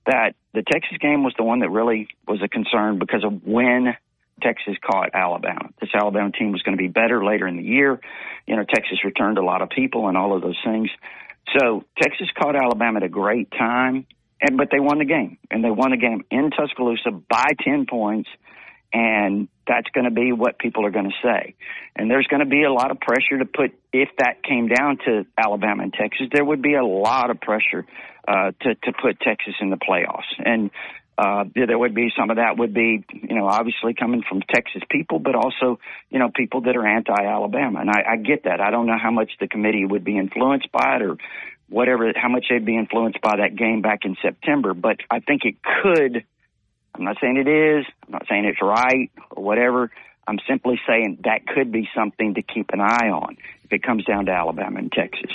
that the Texas game was the one that really was a concern because of when Texas caught Alabama. This Alabama team was going to be better later in the year. You know, Texas returned a lot of people and all of those things. So Texas caught Alabama at a great time, and but they won the game, and they won the game in Tuscaloosa by ten points and that's going to be what people are going to say. And there's going to be a lot of pressure to put, if that came down to Alabama and Texas, there would be a lot of pressure uh, to, to put Texas in the playoffs. And uh, there would be some of that would be, you know, obviously coming from Texas people, but also, you know, people that are anti-Alabama. And I, I get that. I don't know how much the committee would be influenced by it or whatever, how much they'd be influenced by that game back in September. But I think it could – I'm not saying it is. I'm not saying it's right or whatever. I'm simply saying that could be something to keep an eye on if it comes down to Alabama and Texas.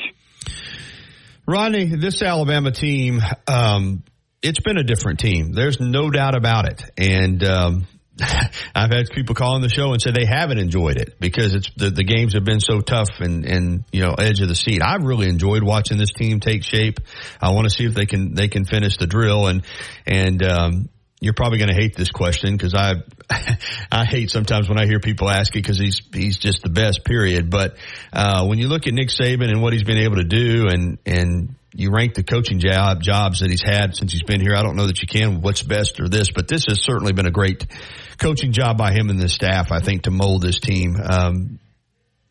Rodney, this Alabama team, um, it's been a different team. There's no doubt about it. And, um, I've had people call on the show and say they haven't enjoyed it because it's the, the games have been so tough and, and, you know, edge of the seat. I've really enjoyed watching this team take shape. I want to see if they can, they can finish the drill and, and, um, you're probably going to hate this question because I I hate sometimes when I hear people ask it because he's he's just the best. Period. But uh, when you look at Nick Saban and what he's been able to do, and and you rank the coaching job jobs that he's had since he's been here, I don't know that you can what's best or this, but this has certainly been a great coaching job by him and the staff. I think to mold this team. Um,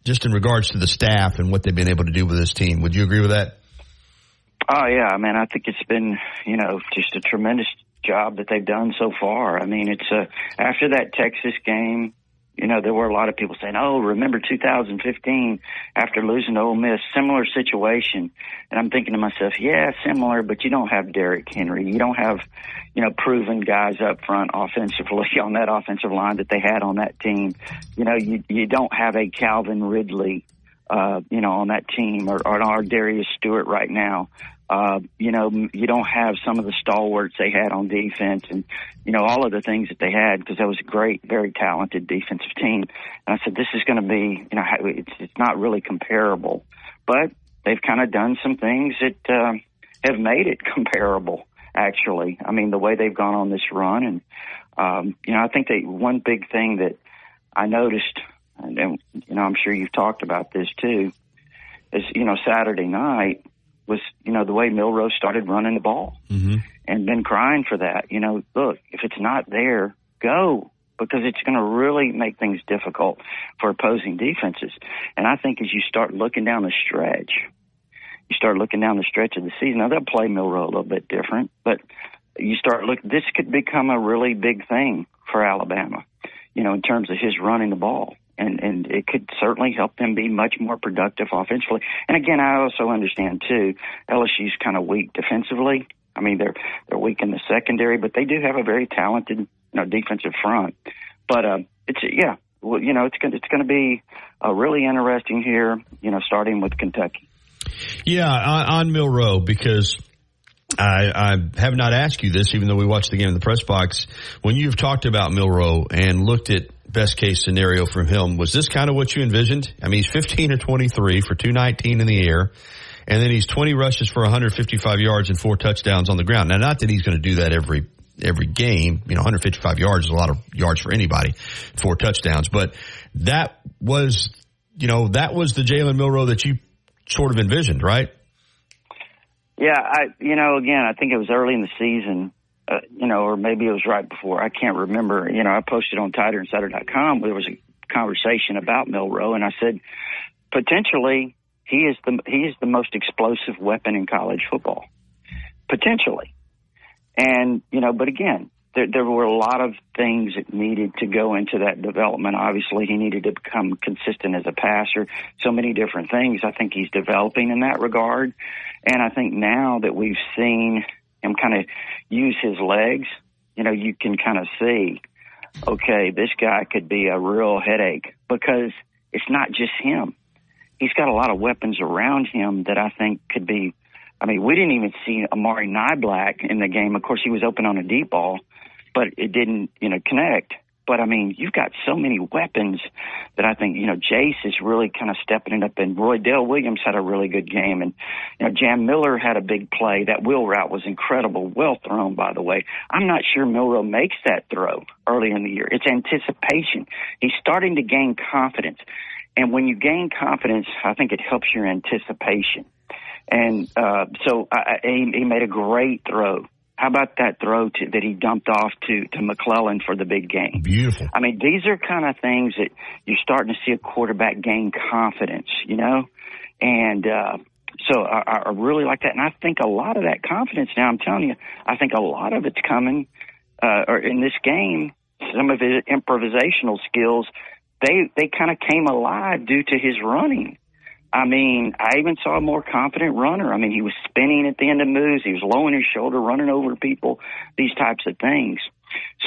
just in regards to the staff and what they've been able to do with this team, would you agree with that? Oh yeah, I mean, I think it's been you know just a tremendous job that they've done so far. I mean, it's a after that Texas game, you know, there were a lot of people saying, "Oh, remember 2015 after losing to Ole Miss, similar situation." And I'm thinking to myself, "Yeah, similar, but you don't have Derrick Henry. You don't have, you know, proven guys up front offensively on that offensive line that they had on that team. You know, you you don't have a Calvin Ridley." Uh, you know, on that team, or, or, or Darius Stewart right now. Uh, you know, you don't have some of the stalwarts they had on defense and, you know, all of the things that they had because that was a great, very talented defensive team. And I said, this is going to be, you know, it's, it's not really comparable, but they've kind of done some things that, uh, have made it comparable, actually. I mean, the way they've gone on this run. And, um, you know, I think that one big thing that I noticed, and, and, you know, I'm sure you've talked about this too, is, you know, Saturday night, was, you know, the way Milroe started running the ball mm-hmm. and been crying for that. You know, look, if it's not there, go because it's going to really make things difficult for opposing defenses. And I think as you start looking down the stretch, you start looking down the stretch of the season. Now they'll play Milroe a little bit different, but you start look. This could become a really big thing for Alabama. You know, in terms of his running the ball and and it could certainly help them be much more productive offensively. And again, I also understand too, LSU's kind of weak defensively. I mean, they're they're weak in the secondary, but they do have a very talented you know defensive front. But uh, it's yeah, well, you know, it's gonna it's going to be uh, really interesting here. You know, starting with Kentucky. Yeah, on, on Milroe because. I, I have not asked you this, even though we watched the game in the press box. When you've talked about Milroe and looked at best case scenario from him. Was this kind of what you envisioned? I mean, he's 15 or 23 for 219 in the air. And then he's 20 rushes for 155 yards and four touchdowns on the ground. Now, not that he's going to do that every, every game. You know, 155 yards is a lot of yards for anybody, four touchdowns. But that was, you know, that was the Jalen Milroe that you sort of envisioned, right? Yeah, I, you know, again, I think it was early in the season uh, you know, or maybe it was right before. I can't remember. You know, I posted on TiderInsider.com. There was a conversation about Milroe, and I said, potentially he is the he is the most explosive weapon in college football. Potentially. And, you know, but again, there, there were a lot of things that needed to go into that development. Obviously, he needed to become consistent as a passer. So many different things. I think he's developing in that regard. And I think now that we've seen him kind of use his legs, you know, you can kind of see, okay, this guy could be a real headache because it's not just him. He's got a lot of weapons around him that I think could be I mean, we didn't even see Amari Niblack in the game. Of course, he was open on a deep ball, but it didn't, you know, connect. But I mean, you've got so many weapons that I think, you know, Jase is really kind of stepping it up and Roydell Williams had a really good game and, you know, Jam Miller had a big play. That wheel route was incredible. Well thrown, by the way. I'm not sure Milroe makes that throw early in the year. It's anticipation. He's starting to gain confidence. And when you gain confidence, I think it helps your anticipation. And uh, so I, he, he made a great throw. How about that throw to, that he dumped off to to McClellan for the big game? Beautiful. I mean, these are kind of things that you're starting to see a quarterback gain confidence, you know, and uh, so I, I really like that. And I think a lot of that confidence now. I'm telling you, I think a lot of it's coming uh, or in this game. Some of his improvisational skills, they they kind of came alive due to his running. I mean, I even saw a more confident runner. I mean, he was spinning at the end of moves. He was lowering his shoulder, running over people, these types of things.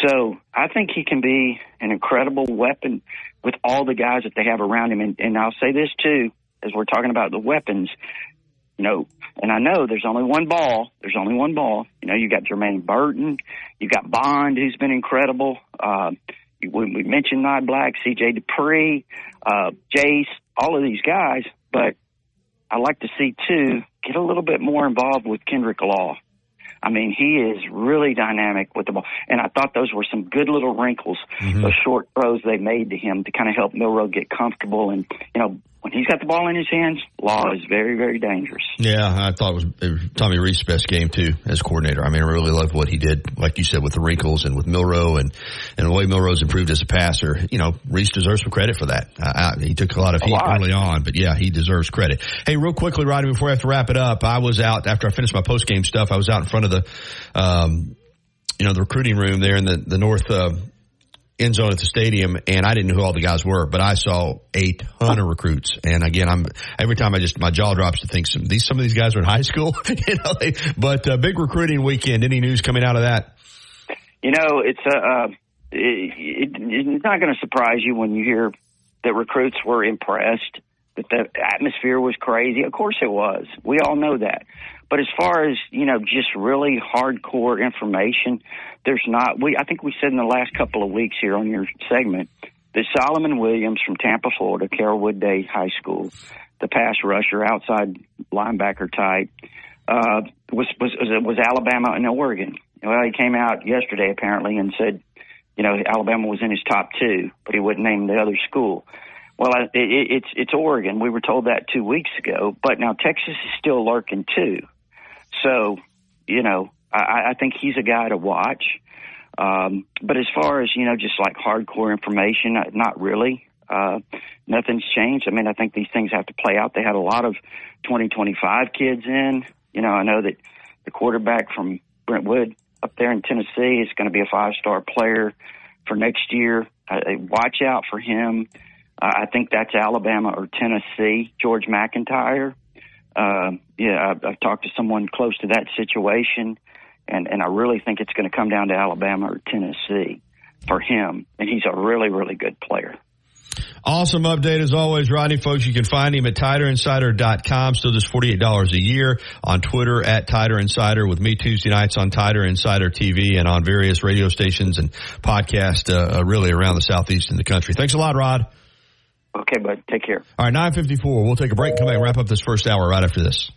So I think he can be an incredible weapon with all the guys that they have around him. And, and I'll say this too, as we're talking about the weapons, you know, and I know there's only one ball. There's only one ball. You know, you got Jermaine Burton, you got Bond, who's been incredible. Uh, we, we mentioned Black, C.J. Dippre, uh, Jase, all of these guys. But I like to see too get a little bit more involved with Kendrick Law. I mean, he is really dynamic with the ball, and I thought those were some good little wrinkles, mm-hmm. those short throws they made to him to kind of help Milroe get comfortable and you know when he's got the ball in his hands, Law is very, very dangerous. Yeah, I thought it was, it was Tommy Rees's best game too as coordinator. I mean, I really loved what he did, like you said, with the wrinkles and with Milroe and and the way Milroe's improved as a passer. You know, Reese deserves some credit for that. I, I, he took a lot of heat lot. early on, but yeah, he deserves credit. Hey, real quickly, Rodney, before I have to wrap it up, I was out after I finished my post game stuff. I was out in front of the, um, you know, the recruiting room there in the the north. Uh, end zone at the stadium, and I didn't know who all the guys were, but I saw a ton of recruits. And again, I'm every time I just my jaw drops to think some these some of these guys are in high school, you know. They, but uh, big recruiting weekend. Any news coming out of that? You know, it's a uh it, it, it's not going to surprise you when you hear that recruits were impressed. That the atmosphere was crazy. Of course it was. We all know that. But as far as, you know, just really hardcore information, there's not, we, I think we said in the last couple of weeks here on your segment that Solomon Williams from Tampa, Florida, Carrollwood Day High School, the pass rusher, outside linebacker type, uh, was, was, was Alabama and Oregon. Well, he came out yesterday apparently and said, you know, Alabama was in his top two, but he wouldn't name the other school. Well, it, it's it's Oregon. We were told that two weeks ago, but now Texas is still lurking too. So, you know, I, I think he's a guy to watch. Um, but as far as, you know, just like hardcore information, uh, not really. Uh, nothing's changed. I mean, I think these things have to play out. They had a lot of 2025 kids in. You know, I know that the quarterback from Brentwood up there in Tennessee is going to be a five star player for next year. Uh, watch out for him. Uh, I think that's Alabama or Tennessee. George MacIntyre uh, yeah, I've, I've talked to someone close to that situation, and and I really think it's going to come down to Alabama or Tennessee for him, and he's a really really good player. Awesome update as always, Rodney. Folks, you can find him at TiderInsider.com. Still just $48 a year on Twitter at Tider Insider with me Tuesday nights on Tider Insider TV and on various radio stations and podcasts uh, really around the Southeast in the country. Thanks a lot, Rod. Okay, bud. Take care. All right, 954. We'll take a break and come back and wrap up this first hour right after this.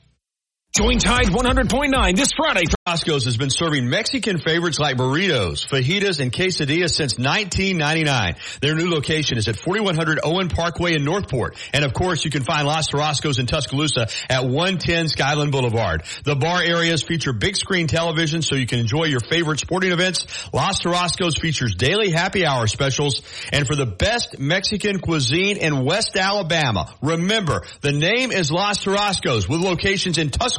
Join Tide 100.9 this Friday. Roscoe's has been serving Mexican favorites like burritos, fajitas, and quesadillas since 1999. Their new location is at 4100 Owen Parkway in Northport. And of course, you can find Los Tarascos in Tuscaloosa at 110 Skyland Boulevard. The bar areas feature big screen television so you can enjoy your favorite sporting events. Los Tarascos features daily happy hour specials. And for the best Mexican cuisine in West Alabama, remember, the name is Los Tarascos with locations in Tuscaloosa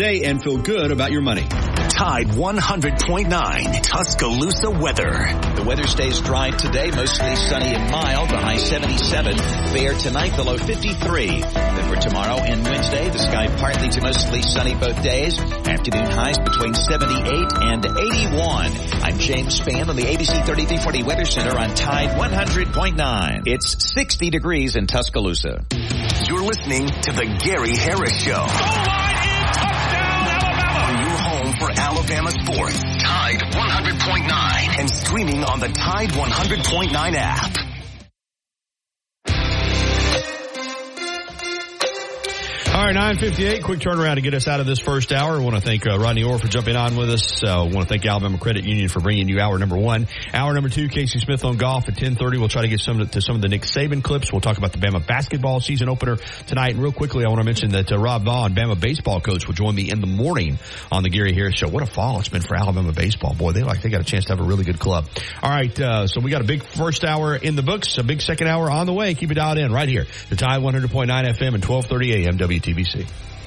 and feel good about your money. Tide 100.9 Tuscaloosa weather. The weather stays dry today, mostly sunny and mild. The high 77. Fair tonight, the low 53. Then for tomorrow and Wednesday, the sky partly to mostly sunny both days. Afternoon highs between 78 and 81. I'm James Spann on the ABC 3340 Weather Center on Tide 100.9. It's 60 degrees in Tuscaloosa. You're listening to the Gary Harris Show. Oh, For Alabama sports, Tide 100.9 and streaming on the Tide 100.9 app. All right, 958, quick turnaround to get us out of this first hour. I want to thank uh, Rodney Orr for jumping on with us. I uh, want to thank Alabama Credit Union for bringing you hour number one. Hour number two, Casey Smith on golf at 1030. We'll try to get some to some of the Nick Saban clips. We'll talk about the Bama basketball season opener tonight. And real quickly, I want to mention that uh, Rob Vaughn, Bama baseball coach, will join me in the morning on the Gary Harris Show. What a fall it's been for Alabama baseball. Boy, they like they got a chance to have a really good club. All right, uh, so we got a big first hour in the books, a big second hour on the way. Keep it dialed in right here. The Tide 100.9 FM and 1230 AM WTBC.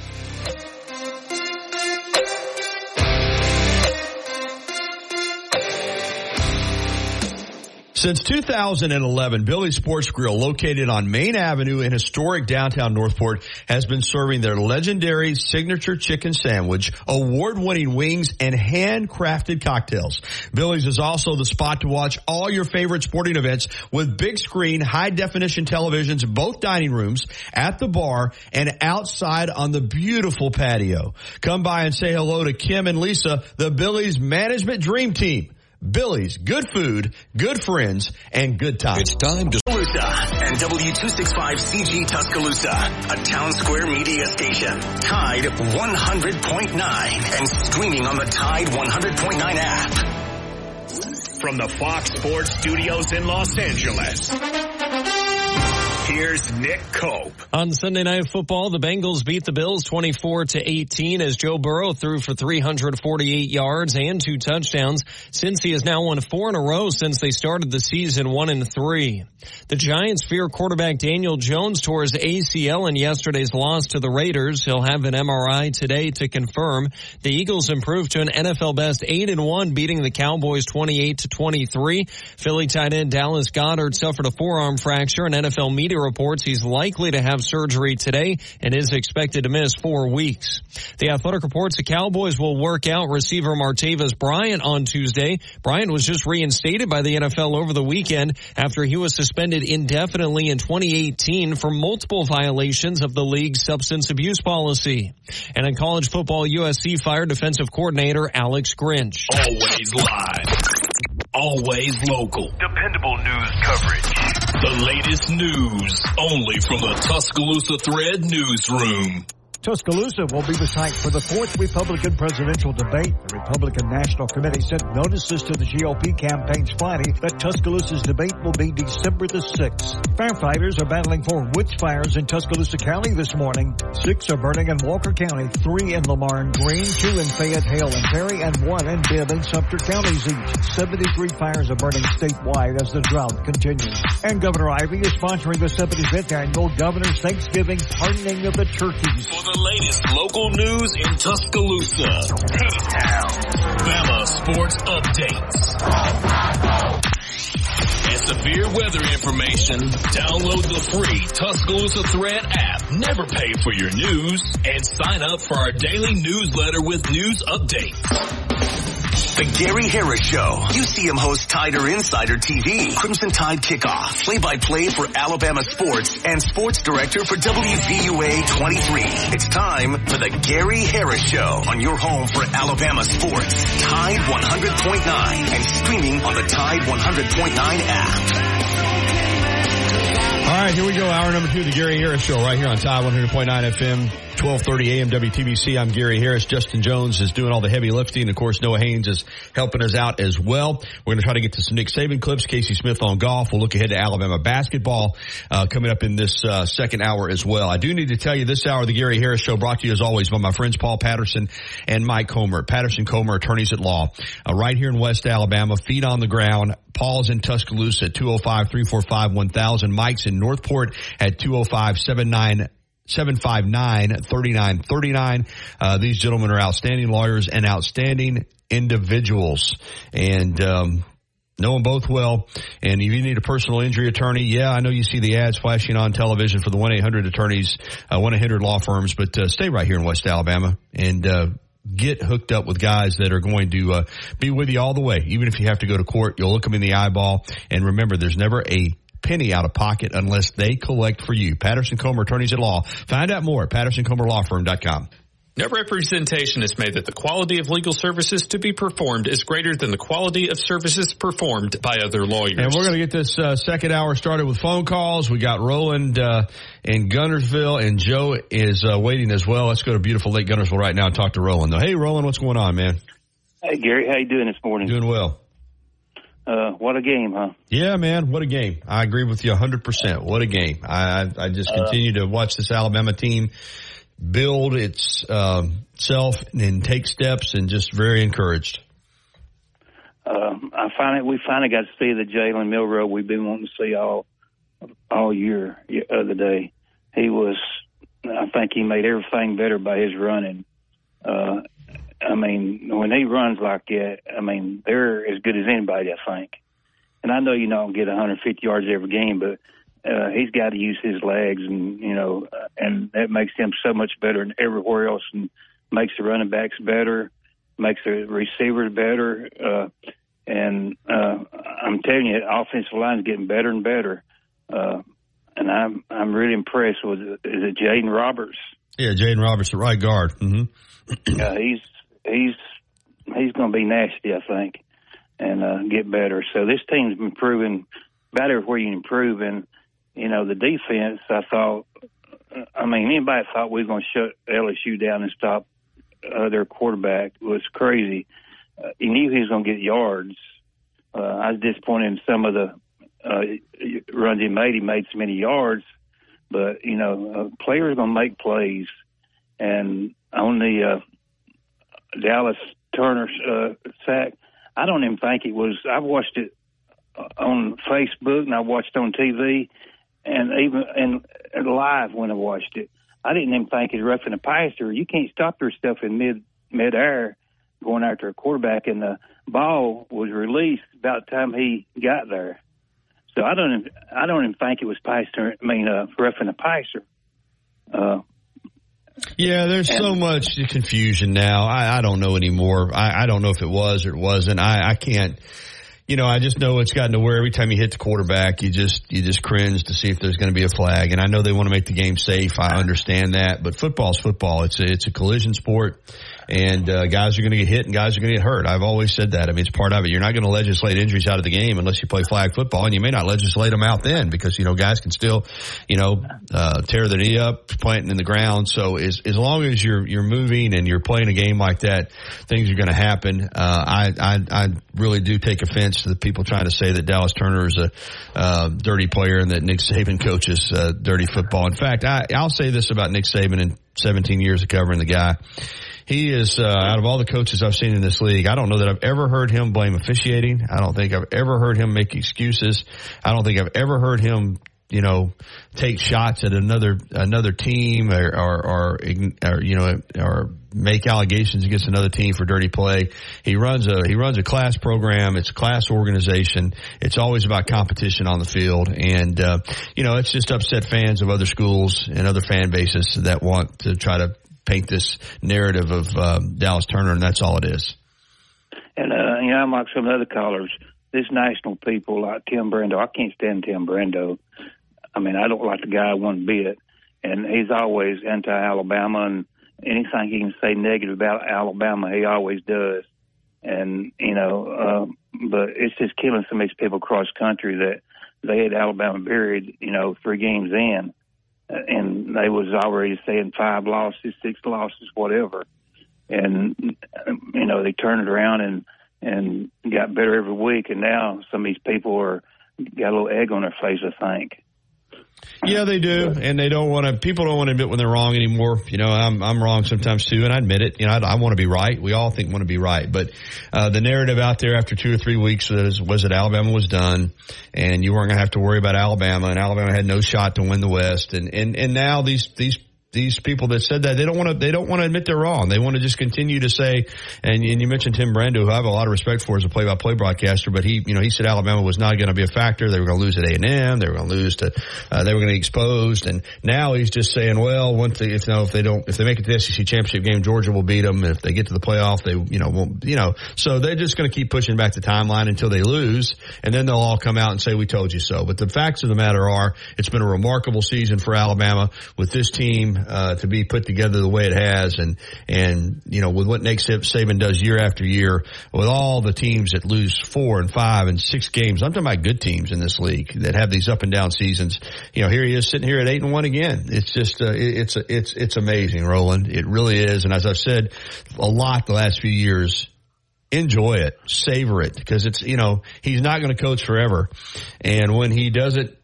Since 2011, Billy's Sports Grill, located on Main Avenue in historic downtown Northport, has been serving their legendary signature chicken sandwich, award-winning wings, and handcrafted cocktails. Billy's is also the spot to watch all your favorite sporting events with big screen, high definition televisions both dining rooms, at the bar, and outside on the beautiful patio. Come by and say hello to Kim and Lisa, the Billy's management dream team. Billy's, good food, good friends, and good times. It's time to Tuscaloosa and W265CG Tuscaloosa, a town square media station. Tide 100.9 and streaming on the Tide 100.9 app. From the Fox Sports Studios in Los Angeles. Here's Nick Cope. On Sunday Night Football, the Bengals beat the Bills 24 to 18 as Joe Burrow threw for 348 yards and two touchdowns. Since he has now won four in a row since they started the season one and three. The Giants fear quarterback Daniel Jones tore his ACL in yesterday's loss to the Raiders. He'll have an MRI today to confirm. The Eagles improved to an NFL best 8 and 1 beating the Cowboys 28 to 23. Philly tight end Dallas Goedert suffered a forearm fracture An NFL media reports he's likely to have surgery today and is expected to miss four weeks. The Athletic reports the Cowboys will work out receiver Martavis Bryant on Tuesday. Bryant was just reinstated by the NFL over the weekend after he was suspended indefinitely in 2018 for multiple violations of the league's substance abuse policy. And in college football, USC fired defensive coordinator Alex Grinch. Always live. Always local. Dependable news coverage. The latest news only from the Tuscaloosa Thread Newsroom. Tuscaloosa will be the site for the fourth Republican presidential debate. The Republican National Committee sent notices to the GOP campaigns Friday that Tuscaloosa's debate will be December the 6th. Firefighters are battling for witch fires in Tuscaloosa County this morning. Six are burning in Walker County, three in Lamar and Greene, two in Fayette, Hale, and Perry, and one in Bibb and Sumter counties each. 73 fires are burning statewide as the drought continues. And Governor Ivey is sponsoring the 75th annual Governor's Thanksgiving Pardoning of the Turkeys the latest local news in Tuscaloosa. Bama Sports Updates. A severe weather information, download the free Tuscaloosa Thread app. Never pay for your news and sign up for our daily newsletter with news updates. The Gary Harris Show. UCM host Tider Insider TV. Crimson Tide Kickoff. Play-by-play for Alabama sports and sports director for WVUA 23. It's time for the Gary Harris Show on your home for Alabama sports. Tide 100.9 and streaming on the Tide 100.9 app. All right, here we go. Hour number two, the Gary Harris Show, right here on Tide 100.9 FM. 1230 AM WTBC. I'm Gary Harris. Justin Jones is doing all the heavy lifting. Of course, Noah Haynes is helping us out as well. We're going to try to get to some Nick Saban clips, Casey Smith on golf. We'll look ahead to Alabama basketball uh, coming up in this uh, second hour as well. I do need to tell you this hour, the Gary Harris Show brought to you as always by my friends Paul Patterson and Mike Comer. Patterson Comer, attorneys at law, uh, right here in West Alabama, feet on the ground. Paul's in Tuscaloosa at 205-345-1000. Mike's in Northport at 205 79 759-3939. Uh, these gentlemen are outstanding lawyers and outstanding individuals. And, um, know them both well. And if you need a personal injury attorney, yeah, I know you see the ads flashing on television for the 1-800 attorneys, uh, 1-800 law firms, but, uh, stay right here in West Alabama and, uh, get hooked up with guys that are going to uh, be with you all the way. Even if you have to go to court, you'll look them in the eyeball. And remember, there's never a penny out of pocket unless they collect for you. Patterson Comer Attorneys at Law. Find out more at pattersoncomerlawfirm.com. No representation is made that the quality of legal services to be performed is greater than the quality of services performed by other lawyers. And we're going to get this uh, second hour started with phone calls. We got Roland uh, in Guntersville, and Joe is uh, waiting as well. Let's go to beautiful Lake Guntersville right now and talk to Roland. Hey, Roland, what's going on, man? Hey, Gary, how you doing this morning? Doing well. Uh, what a game, huh? Yeah, man, what a game. I agree with you 100%. What a game. I, I just uh, continue to watch this Alabama team build its um, and take steps and just very encouraged. Uh, I finally, we finally got to see the Jalen Milroe we've been wanting to see all, all year the other day. He was, I think he made everything better by his running. Uh, I mean, when he runs like that, I mean, they're as good as anybody, I think. And I know you don't get 150 yards every game, but uh, he's got to use his legs, and you know, uh, and that makes him so much better than everywhere else, and makes the running backs better, makes the receivers better, uh, and uh, I'm telling you, offensive line is getting better and better. Uh, and I'm I'm really impressed with is it Jaeden Roberts? Yeah, Jaeden Roberts, the right guard. Mm-hmm. uh, he's he's he's going to be nasty, I think, and uh, get better. So this team's improving better where you improve, and you know the defense. I thought, I mean, anybody thought we were going to shut LSU down and stop uh, their quarterback was crazy. Uh, he knew he was going to get yards. Uh, I was disappointed in some of the uh, runs he made. He made so many yards, but you know, uh, players going to make plays, and on the uh, Dallas Turner uh, sack. I don't even think it was. I watched it uh, on Facebook and I watched on TV, and even and live when I watched it. I didn't even think it was roughing a passer. You can't stop your stuff in mid mid air going after a quarterback, and the ball was released about the time he got there. So I don't I don't even think it was passer. I mean, uh, roughing a passer. Uh, yeah, there's and, so much confusion now. I, I don't know anymore. I, I don't know if it was or it wasn't. I, I can't. You know, I just know it's gotten to where every time you hit the quarterback, you just you just cringe to see if there's going to be a flag. And I know they want to make the game safe. I understand that, but football's football. It's a, it's a collision sport and uh, guys are going to get hit and guys are going to get hurt. I've always said that. I mean, it's part of it. You're not going to legislate injuries out of the game unless you play flag football, and you may not legislate them out then because you know guys can still, you know, uh, tear the knee up, planting in the ground. So as as long as you're you're moving and you're playing a game like that, things are going to happen. Uh, I, I I really do take offense to the people trying to say that Dallas Turner is a uh, dirty player and that Nick Saban coaches uh, dirty football. In fact, I I'll say this about Nick Saban in 17 years of covering the guy he is uh, out of all the coaches I've seen in this league. I don't know that I've ever heard him blame officiating. I don't think I've ever heard him make excuses. I don't think I've ever heard him you know, take shots at another another team or or, or, or you know or make allegations against another team for dirty play. He runs a he runs a class program. It's a class organization. It's always about competition on the field, and uh, you know it's just upset fans of other schools and other fan bases that want to try to paint this narrative of uh, Dallas Turner, and that's all it is. And uh, you know, I'm like some other callers. These national people like Tim Brando, I can't stand Tim Brando. I mean, I don't like the guy one bit, and he's always anti-Alabama, and anything he can say negative about Alabama, he always does. And you know, uh, but it's just killing some of these people across country that they had Alabama buried, you know, three games in, and they was already saying five losses, six losses, whatever. And you know, they turned it around and and got better every week. And now some of these people are got a little egg on their face, I think. Yeah, they do, and they don't want to. People don't want to admit when they're wrong anymore. You know, I'm I'm wrong sometimes too, and I admit it. You know, I, I want to be right. We all think want to be right, but uh, the narrative out there after two or three weeks was was that Alabama was done, and you weren't going to have to worry about Alabama, and Alabama had no shot to win the West, and and and now these these these people that said that they don't want to they don't want to admit they're wrong. They want to just continue to say. And, and you mentioned Tim Brando, who I have a lot of respect for as a play-by-play broadcaster, but he you know he said Alabama was not going to be a factor. They were going to lose at A and M. They were going to lose to uh, they were going to be exposed. And now he's just saying, well, once they if you know if they don't if they make it to the SEC championship game, Georgia will beat them. If they get to the playoff, they you know won't you know. So they're just going to keep pushing back the timeline until they lose, and then they'll all come out and say we told you so. But the facts of the matter are, it's been a remarkable season for Alabama with this team uh, to be put together the way it has, and and you know with what Nick Saban does year after year, with all the teams that lose four and five and six games. I'm talking about good teams in this league that have these up and down seasons. You know, here he is sitting here at eight and one again. It's just uh, it's it's it's amazing, Roland. It really is. And as I've said a lot the last few years, enjoy it, savor it, because it's you know he's not going to coach forever, and when he does it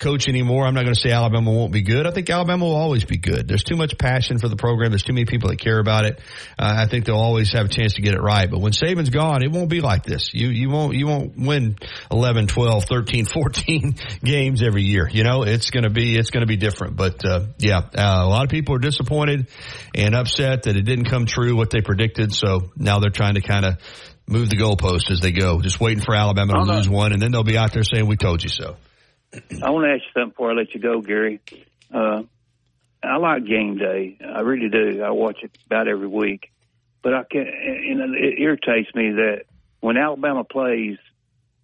coach anymore. I'm not going to say Alabama won't be good. I think Alabama will always be good. There's too much passion for the program. There's too many people that care about it. Uh, I think they'll always have a chance to get it right. But when Saban's gone, it won't be like this. You you won't you won't win 11, 12, 13, 14 games every year. You know, it's going to be it's going to be different. But uh, yeah, uh, a lot of people are disappointed and upset that it didn't come true what they predicted. So now they're trying to kind of move the goalpost as they go, just waiting for Alabama to lose one, and then they'll be out there saying, "We told you so." I want to ask you something before I let you go, Gary. Uh, I like game day. I really do. I watch it about every week. But I can you it irritates me that when Alabama plays,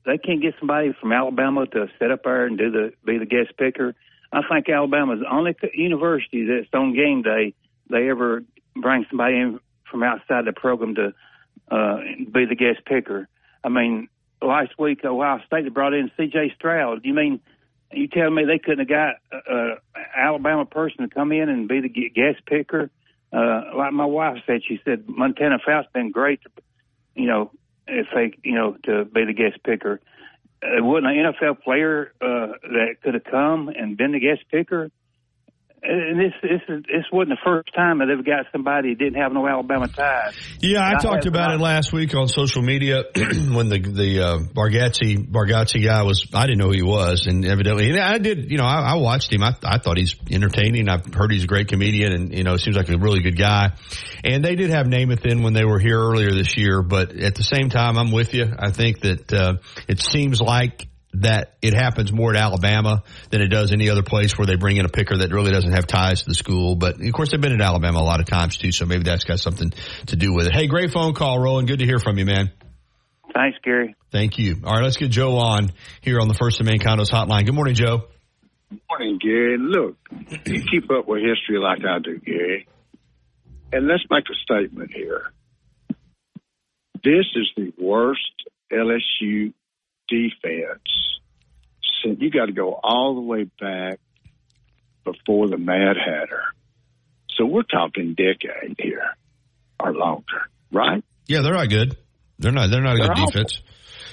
they can't get somebody from Alabama to set up there and do the be the guest picker. I think Alabama's the only university that's on game day they ever bring somebody in from outside the program to uh, be the guest picker. I mean, last week Ohio State brought in C.J. Stroud. You mean you tell me they couldn't have got a, Alabama person to come in and be the guest picker? Uh, like my wife said, she said Montana Fouts been great, to, you know, if they, you know, to be the guest picker. Uh, wasn't an NFL player uh, that could have come and been the guest picker and this this is this wasn't the first time that they've got somebody that didn't have no Alabama ties. Yeah, I, I talked about it last week on social media when the the uh, Bargatze Bargatze guy was. I didn't know who he was, and evidently, and I did. You know, I, I watched him. I, I thought he's entertaining. I've heard he's a great comedian, and you know, seems like a really good guy. And they did have Namath in when they were here earlier this year, but at the same time, I'm with you. I think that uh, it seems like that it happens more at Alabama than it does any other place where they bring in a picker that really doesn't have ties to the school. But of course, they've been at Alabama a lot of times too, so maybe that's got something to do with it. Hey, great phone call, Roland. Good to hear from you, man. Thanks, Gary. Thank you. All right, let's get Joe on here on the First and Main Condos Hotline. Good morning, Joe. Good morning, Gary. Look, you keep up with history like I do, Gary. And let's make a statement here. This is the worst LSU defense. You got to go all the way back before the Mad Hatter. So we're talking decade here or longer, right? Yeah, they're not good. They're not. They're not a They're good awful. defense.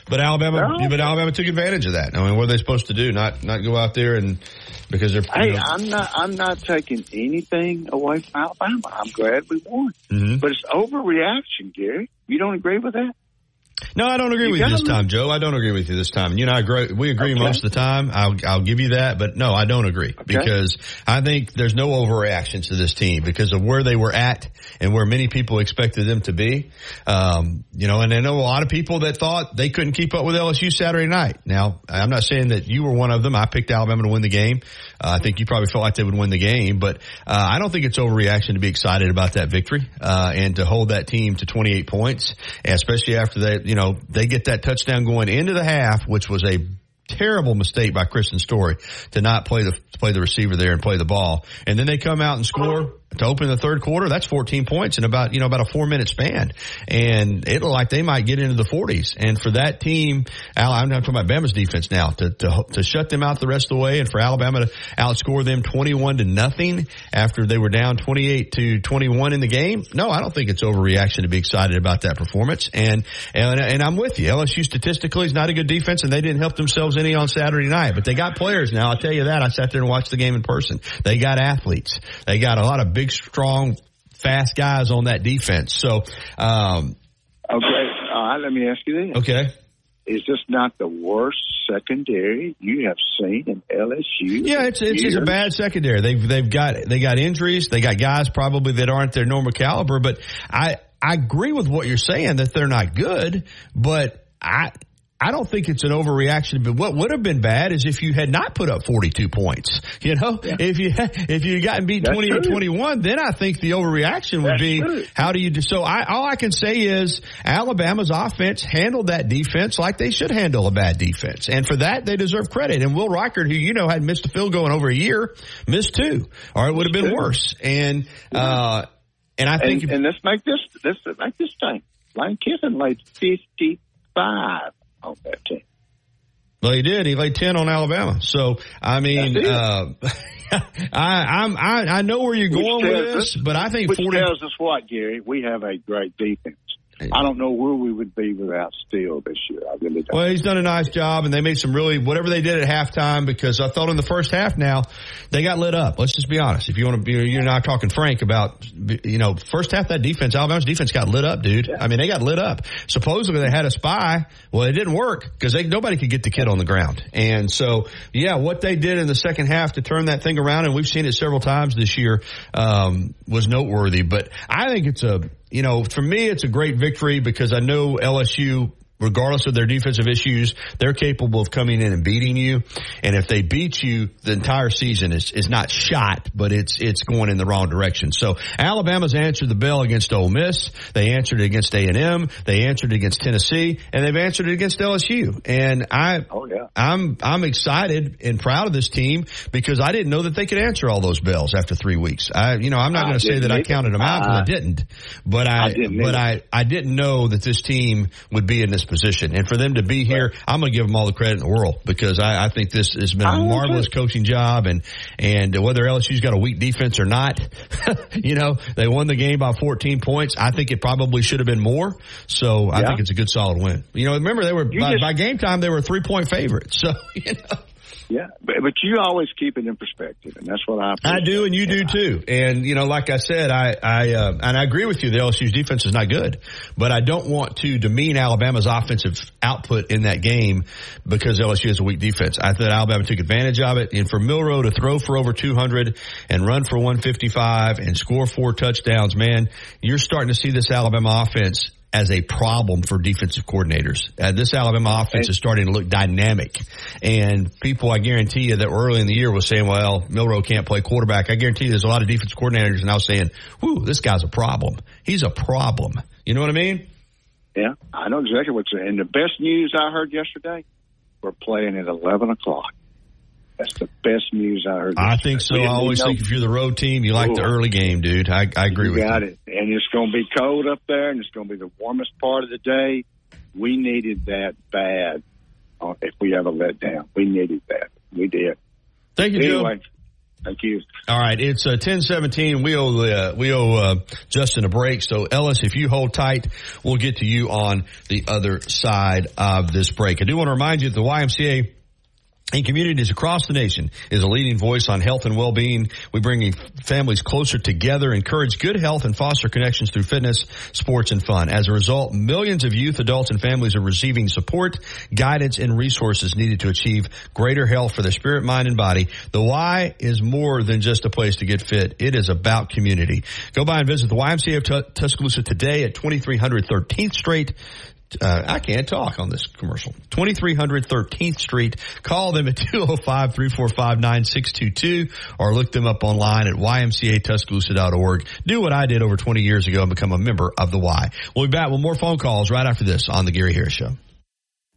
But Alabama, but Alabama took advantage of that. I mean, what are they supposed to do? Not not go out there and because they're. Hey, know- I'm not. I'm not taking anything away from Alabama. I'm glad we won, Mhm. but it's overreaction, Gary. You don't agree with that? No, I don't agree You with you this time, Joe. I don't agree with you this time. And you and I agree, we agree Okay. most of the time. I'll, I'll give you that, but no, I don't agree because I think there's no overreaction to this team because of where they were at and where many people expected them to be. Um, you know, and I know a lot of people that thought they couldn't keep up with LSU Saturday night. Now, I'm not saying that you were one of them. I picked Alabama to win the game. I think you probably felt like they would win the game, but uh, I don't think it's overreaction to be excited about that victory uh, and to hold that team to 28 points, especially after they, you know, they get that touchdown going into the half, which was a terrible mistake by Kristian Story to not play the play the receiver there and play the ball, and then they come out and score to open the third quarter. That's 14 points in about you know about a four minute span, and it looked like they might get into the 40s. And for that team, Al, I'm talking about Bama's defense now to to to shut them out the rest of the way, and for Alabama to outscore them 21 to nothing after they were down 28 to 21 in the game. No, I don't think it's overreaction to be excited about that performance. And and and I'm with you. LSU statistically is not a good defense, and they didn't help themselves any on Saturday night. But they got players now. I'll tell you that. I sat there and watched the game in person. They got athletes. They got a lot of big, strong, fast guys on that defense. So, um, Okay, right. Let me ask you this: okay. Is this not the worst secondary you have seen in LSU? Yeah, it's it's, it's a bad secondary. They've they've got they got injuries. They got guys probably that aren't their normal caliber. But I I agree with what you're saying that they're not good. But I. I don't think it's an overreaction, but what would have been bad is if you had not put up 42 points. You know, if you if you gotten beat That's 28 true. 21, then I think the overreaction would That's be true. how do you do so I all I can say is Alabama's offense handled that defense like they should handle a bad defense. And for that they deserve credit. And Will Reichard, who you know had missed a field goal in over a year, missed two. Or it would have been two. worse. And uh and I think and, and let's make this let's make this thing. Lane Kiffin laid fifty five on that team. Well, he did. He laid ten on Alabama. So I mean, uh, I, I'm I, I know where you're going with this, us- but I think which forty. tells us what, Gary? We have a great defense. I don't know where we would be without Steele this year. I really don't. Well, he's done a nice job, and they made some really whatever they did at halftime. Because I thought in the first half, now they got lit up. Let's just be honest. If you want to be, you're not talking Frank about, you know, first half that defense, Alabama's defense got lit up, dude. I mean, they got lit up. Supposedly they had a spy. Well, it didn't work because nobody could get the kid on the ground. And so, yeah, what they did in the second half to turn that thing around, and we've seen it several times this year, um, was noteworthy. But I think it's a, you know, for me, it's a great victory because I know LSU regardless of their defensive issues, they're capable of coming in and beating you. And if they beat you, the entire season is, is not shot, but it's, it's going in the wrong direction. So Alabama's answered the bell against Ole Miss. They answered it against A&M. They answered it against Tennessee and they've answered it against LSU. And I, oh yeah, I'm, I'm excited and proud of this team because I didn't know that they could answer all those bells after three weeks. I, you know, I'm not going to say that I counted them out because I I- didn't, but I, I didn't but either. I, I didn't know that this team would be in this position. And for them to be here, I'm going to give them all the credit in the world because I, I think this has been a marvelous coaching job. And, and whether LSU's got a weak defense or not, you know, they won the game by 14 points. I think it probably should have been more. So I Yeah. think it's a good solid win. You know, remember they were, by, just- by game time, they were three point favorites. So, you know. Yeah, but, but you always keep it in perspective, and that's what I. I do, and you do too. And you know, like I said, I I uh, and I agree with you. The LSU's defense is not good, but I don't want to demean Alabama's offensive output in that game because LSU has a weak defense. I thought Alabama took advantage of it, and for Milroe to throw for over 200 and run for 155 and score four touchdowns, man, you're starting to see this Alabama offense. As a problem for defensive coordinators, uh, this Alabama offense is starting to look dynamic, and people, I guarantee you, that were early in the year was saying, "Well, Milroe can't play quarterback." I guarantee you, there's a lot of defensive coordinators now saying, "Whoo, this guy's a problem. He's a problem." You know what I mean? Yeah, I know exactly what you're. And the best news I heard yesterday, we're playing at 11 o'clock. That's the best news I heard. I think so. I always think if you're the road team, you like the early game, dude. I, I agree you with got you. Got it. And it's going to be cold up there, and it's going to be the warmest part of the day. We needed that bad. uh, If we ever let down, we needed that. We did. Thank you, Joe. thank you. All right, it's uh, ten seventeen. We owe uh, we owe uh, Justin a break. So Ellis, if you hold tight, we'll get to you on the other side of this break. I do want to remind you that the YMCA in communities across the nation is a leading voice on health and well-being. We bring families closer together, encourage good health and foster connections through fitness, sports, and fun. As a result, millions of youth, adults, and families are receiving support, guidance, and resources needed to achieve greater health for their spirit, mind, and body. The Y is more than just a place to get fit. It is about community. Go by and visit the YMCA of Tuscaloosa today at 2300 13th Street uh, I can't talk on this commercial. 2300 13th Street. Call them at 205-345-9622 or look them up online at ymcatuscaloosa.org. Do what I did over 20 years ago and become a member of the Y. We'll be back with more phone calls right after this on the Gary Harris Show.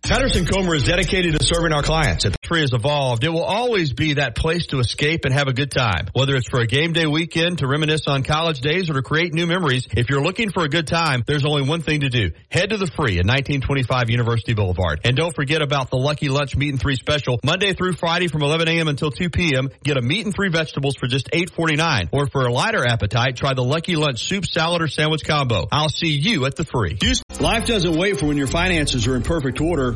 Patterson Comer is dedicated to serving our clients. If the Tree has evolved, it will always be that place to escape and have a good time. Whether it's for a game day weekend, to reminisce on college days, or to create new memories, if you're looking for a good time, there's only one thing to do. Head to the free at 1925 University Boulevard. And don't forget about the Lucky Lunch Meat and Three special. Monday through Friday from 11 a.m. until 2 p.m. Get a meat and three vegetables for just $8.49. Or for a lighter appetite, try the Lucky Lunch Soup, Salad, or Sandwich combo. I'll see you at the free. Life doesn't wait for when your finances are in perfect order.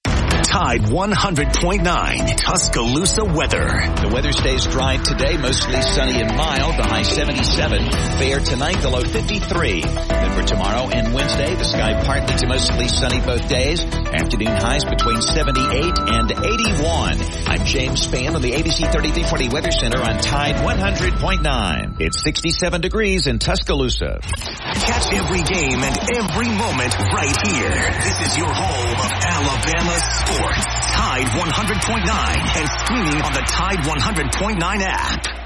Tide 100.9 Tuscaloosa weather. The weather stays dry today, mostly sunny and mild. The high 77. Fair tonight, the low 53. Then for tomorrow and Wednesday, the sky partly to mostly sunny both days. Afternoon highs between 78 and 81. I'm James Spann on the ABC 3340 Weather Center on Tide 100.9. It's 67 degrees in Tuscaloosa. Catch every game and every moment right here. This is your home of Alabama sports. Tide 100.9 and streaming on the Tide 100.9 app.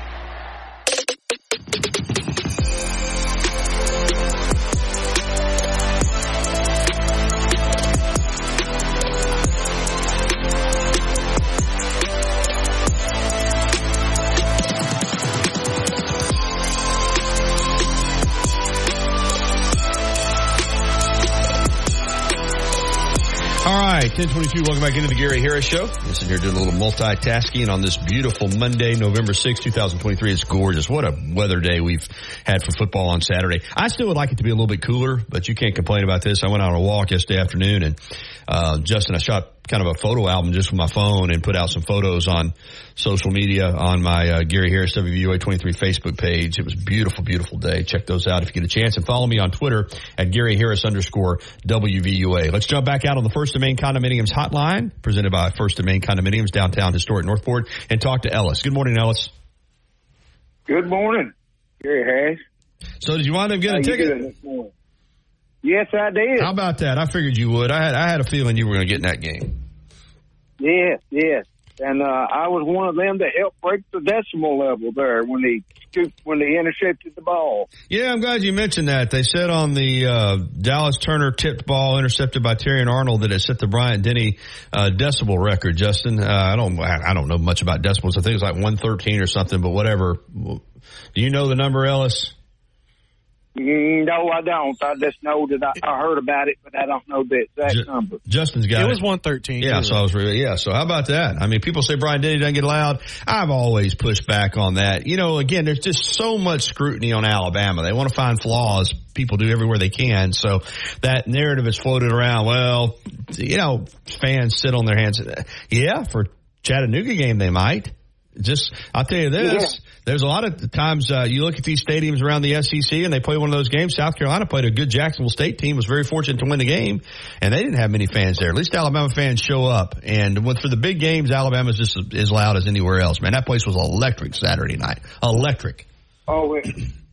Right, 1022, welcome back into the Gary Harris Show. Listen here doing a little multitasking on this beautiful Monday, November 6, 2023. It's gorgeous. What a weather day we've had for football on Saturday. I still would like it to be a little bit cooler, but you can't complain about this. I went out on a walk yesterday afternoon and, uh, Justin, I shot kind of a photo album just with my phone and put out some photos on social media on my uh, Gary Harris WVUA 23 Facebook page. It was a beautiful, beautiful day. Check those out if you get a chance and follow me on Twitter at Gary Harris underscore WVUA. Let's jump back out on the First and Main Condominiums hotline presented by First and Main Condominiums downtown historic Northport and talk to Ellis. Good morning, Ellis. Good morning, Gary Harris. So did you wind up getting How a ticket? Doing this morning? Yes, I did. How about that? I figured you would. I had I had a feeling you were going to get in that game. Yes, yes. And uh, I was one of them that helped break the decimal level there when they scooped, when they intercepted the ball. Yeah, I'm glad you mentioned that. They said on the uh, Dallas Turner tipped ball intercepted by Terrion Arnold that it set the Bryant Denny uh, decibel record. Justin, uh, I don't I don't know much about decibels. I think it's like 113 or something, but whatever. Do you know the number, Ellis? Mm, No, I don't. I just know that I, I heard about it, but I don't know the exact number. Justin's got It it. was 113. Yeah, You're so I was really, yeah. So how about that? I mean, people say Bryant Denny doesn't get allowed. I've always pushed back on that. You know, again, there's just so much scrutiny on Alabama. They want to find flaws. People do everywhere they can. So that narrative is floated around. Well, you know, fans sit on their hands. Yeah, for Chattanooga game, they might. Just, I'll tell you this. There's a lot of times uh, you look at these stadiums around the SEC and they play one of those games. South Carolina played a good Jacksonville State team, was very fortunate to win the game, and they didn't have many fans there. At least Alabama fans show up. And with, for the big games, Alabama's just as loud as anywhere else. Man, that place was electric Saturday night. Electric. Oh, it,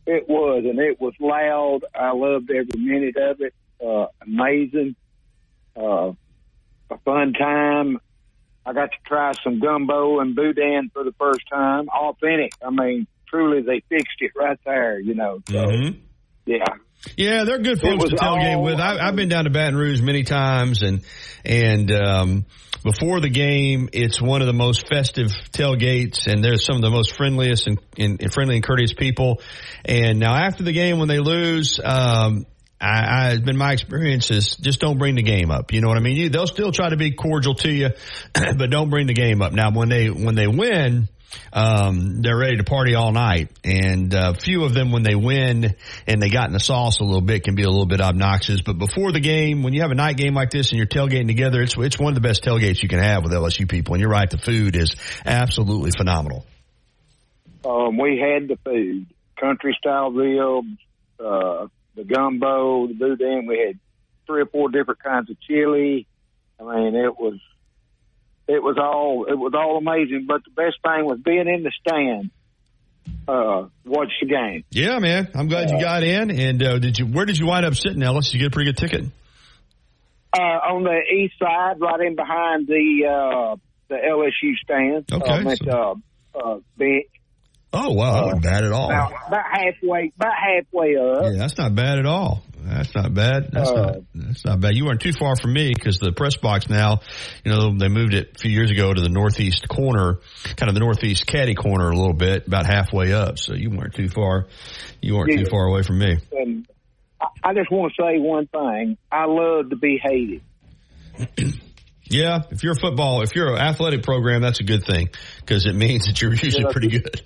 It was, and it was loud. I loved every minute of it. Uh, amazing. Uh, a fun time. I got to try some gumbo and boudin for the first time. Authentic. I mean, truly, they fixed it right there. You know. So, Mhm. yeah. Yeah, they're good folks to tailgate all- with. I, I've been down to Baton Rouge many times, and and um, before the game, it's one of the most festive tailgates, and there's some of the most friendliest and, and, and friendly and courteous people. And now after the game, when they lose, um, I, I it's been my experience is just don't bring the game up. You know what I mean? You, they'll still try to be cordial to you, but don't bring the game up. Now when they when they win um, they're ready to party all night. And a few of them, when they win and they got in the sauce a little bit, can be a little bit obnoxious. But before the game, when you have a night game like this and you're tailgating together, it's it's one of the best tailgates you can have with LSU people. And you're right, the food is absolutely phenomenal. Um, we had the food, country style ribs, uh, the gumbo, the boudin. We had three or four different kinds of chili. I mean, it was, it was all, it was all amazing. But the best thing was being in the stand, uh, watch the game. Yeah, man, I'm glad you got in. And uh, did you? Where did you wind up sitting, Ellis? Did you get a pretty good ticket? Uh, on the east side, right in behind the, uh, the LSU stand. Okay, Um, at, uh, uh, bench. Oh wow, that wasn't bad at all. About, about halfway, about halfway up. Yeah, that's not bad at all. That's not bad. That's Uh, not. That's not bad. You weren't too far from me because the press box now, you know, they moved it a few years ago to the northeast corner, kind of the northeast caddy corner a little bit, about halfway up. So you weren't too far. You weren't Yeah. too far away from me. I just want to say one thing. I love to be hated. Yeah, if you're a football, if you're an athletic program, that's a good thing because it means that you're usually pretty good.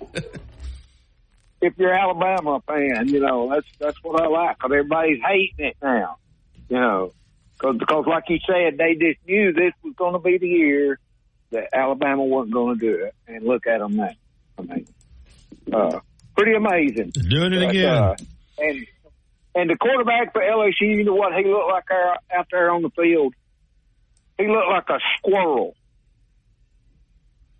If you're Alabama fan, you know that's that's what I like. Cause everybody's hating it now. You know, cause, because like you said, they just knew this was going to be the year that Alabama wasn't going to do it, and look at them now. I mean, uh, pretty amazing. Doing it But, again. uh, and and the quarterback for LSU, you know what he looked like out there on the field? He looked like a squirrel.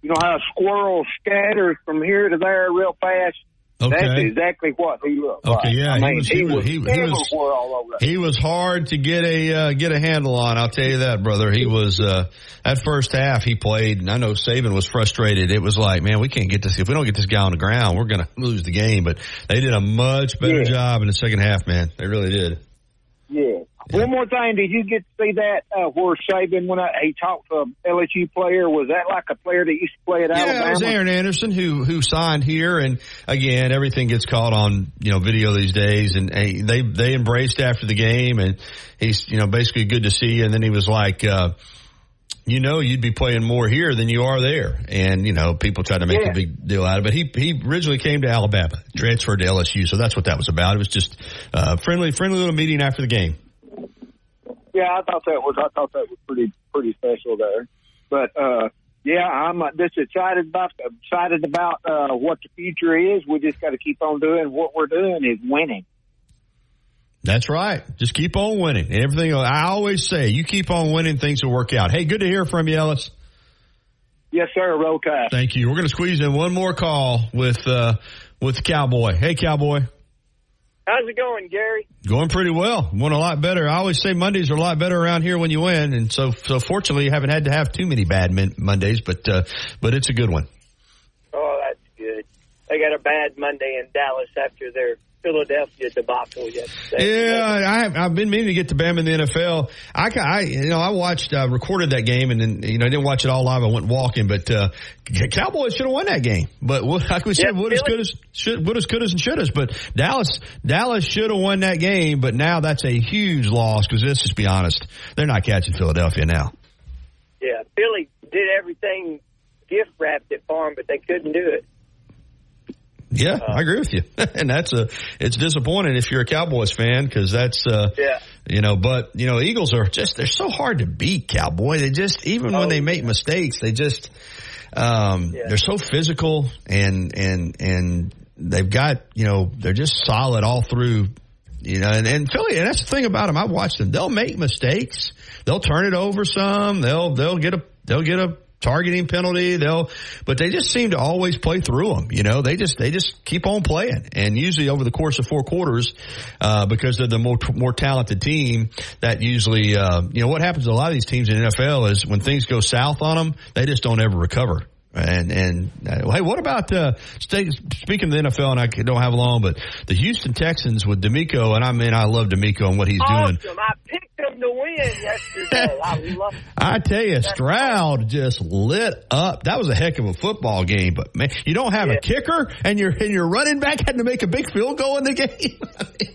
You know how a squirrel scatters from here to there real fast? That's exactly what he looked Okay, like. yeah, I he was- he, he was- he- was- all over. He was hard to get a uh, get a handle on. I'll tell you that, brother. He was uh, that first half he played, and I know Saban was frustrated. It was like, man, we can't get this. If we don't get this guy on the ground, we're going to lose the game. But they did a much better Yeah. job in the second half, man. They really did. Yeah. One more thing, did you get to see that uh, where Saban when I, he talked to a LSU player? Was that like a player that used to play at Yeah, Alabama? it was Aaron Anderson who who signed here, and again, everything gets caught on you know video these days, and uh, they they embraced after the game, and he's you know basically good to see you, and then he was like. uh you know you'd be playing more here than you are there. And, you know, people try to make Yeah. a big deal out of it. But he, he originally came to Alabama, transferred to LSU. So that's what that was about. It was just, uh, friendly, friendly little meeting after the game. Yeah, I thought that was I thought that was pretty pretty special there. But uh yeah, I'm uh, just excited about excited about uh what the future is. We just got to keep on doing what we're doing is winning. That's right. Just keep on winning. Everything, I always say, you keep on winning, things will work out. Hey, good to hear from you, Ellis. Yes, sir. Roll Tide. Thank you. We're going to squeeze in one more call with, uh, with Cowboy. Hey, Cowboy. How's it going, Gary? Going pretty well. Won a lot better. I always say Mondays are a lot better around here when you win, and so so fortunately you haven't had to have too many bad Mondays, but uh, but it's a good one. They got a bad Monday in Dallas after their Philadelphia debacle yesterday. Yeah, I, I've- been meaning to get to Bam in the NFL. I, I you know, I watched, uh, recorded that game, and then you know, I didn't watch it all live. I went walking, but uh, Cowboys should have won that game. But what, like we said, Yeah, what as good as should, what as good as and should as. But Dallas, Dallas should have won that game. But now that's a huge loss because let's just be honest, they're not catching Philadelphia now. Yeah, Philly did everything gift wrapped it for them, but they couldn't do it. Yeah, I agree with you, and that's a it's disappointing if you're a Cowboys fan because that's uh, Yeah. you know, but you know, Eagles are just they're so hard to beat. Cowboy, they just even when they make mistakes, they just um, they're so physical and and and they've got you know they're just solid all through. You know, and, and Philly, and that's the thing about them. I watched them. They'll make mistakes. They'll turn it over some. They'll they'll get a they'll get a targeting penalty. They'll, but they just seem to always play through them. You know, they just they just keep on playing, and usually over the course of four quarters, uh, because they're the more more talented team. That usually, uh, you know, what happens to a lot of these teams in the NFL is when things go south on them, they just don't ever recover. And and uh, hey, what about uh, stay, speaking of the NFL? And I don't have long, but the Houston Texans with DeMeco, and I mean I love DeMeco and what he's awesome. doing. I picked them to win yesterday. I love. I tell you, Stroud just lit up. That was a heck of a football game. But man, you don't have a kicker, and your and your running back had to make a big field goal in the game.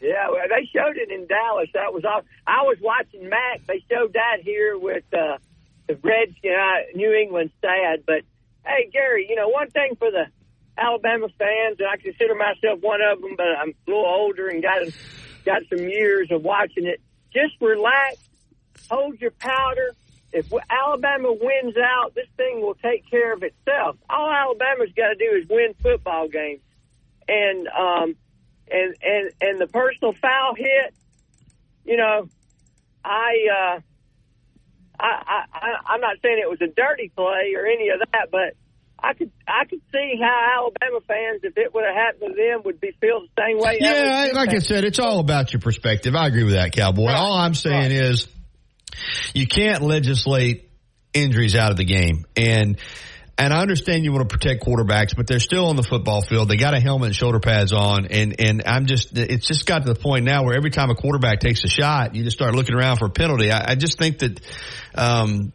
Yeah, well, they showed it in Dallas. That was all. I was watching Mac. They showed that here with uh, the Reds, you know, New England sad. But hey, Gary, you know, one thing for the Alabama fans, and I consider myself one of them, but I'm a little older and got got some years of watching it. Just relax, hold your powder. If Alabama wins out, this thing will take care of itself. All Alabama's got to do is win football games, and um, and and and the personal foul hit. You know, I. uh I, I, I'm not saying it was a dirty play or any of that, but I could I could see how Alabama fans, if it would have happened to them, would be feel the same way. Yeah, like I said, it's all about your perspective. I agree with that, Cowboy. Right. All I'm saying right. is you can't legislate injuries out of the game, and and I understand you want to protect quarterbacks, but they're still on the football field. They got a helmet and shoulder pads on, and and I'm just it's just got to the point now where every time a quarterback takes a shot, you just start looking around for a penalty. I, I just think that. Um,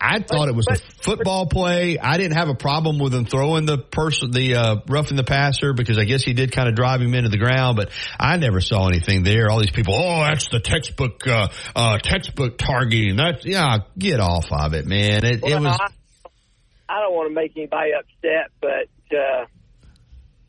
I thought it was a football play. I didn't have a problem with him throwing the person, the uh, roughing the passer, because I guess he did kind of drive him into the ground. But I never saw anything there. All these people, oh, that's the textbook, uh, uh, textbook targeting. That's yeah, get off of it, man. It, well, it was. I, I don't want to make anybody upset, but uh,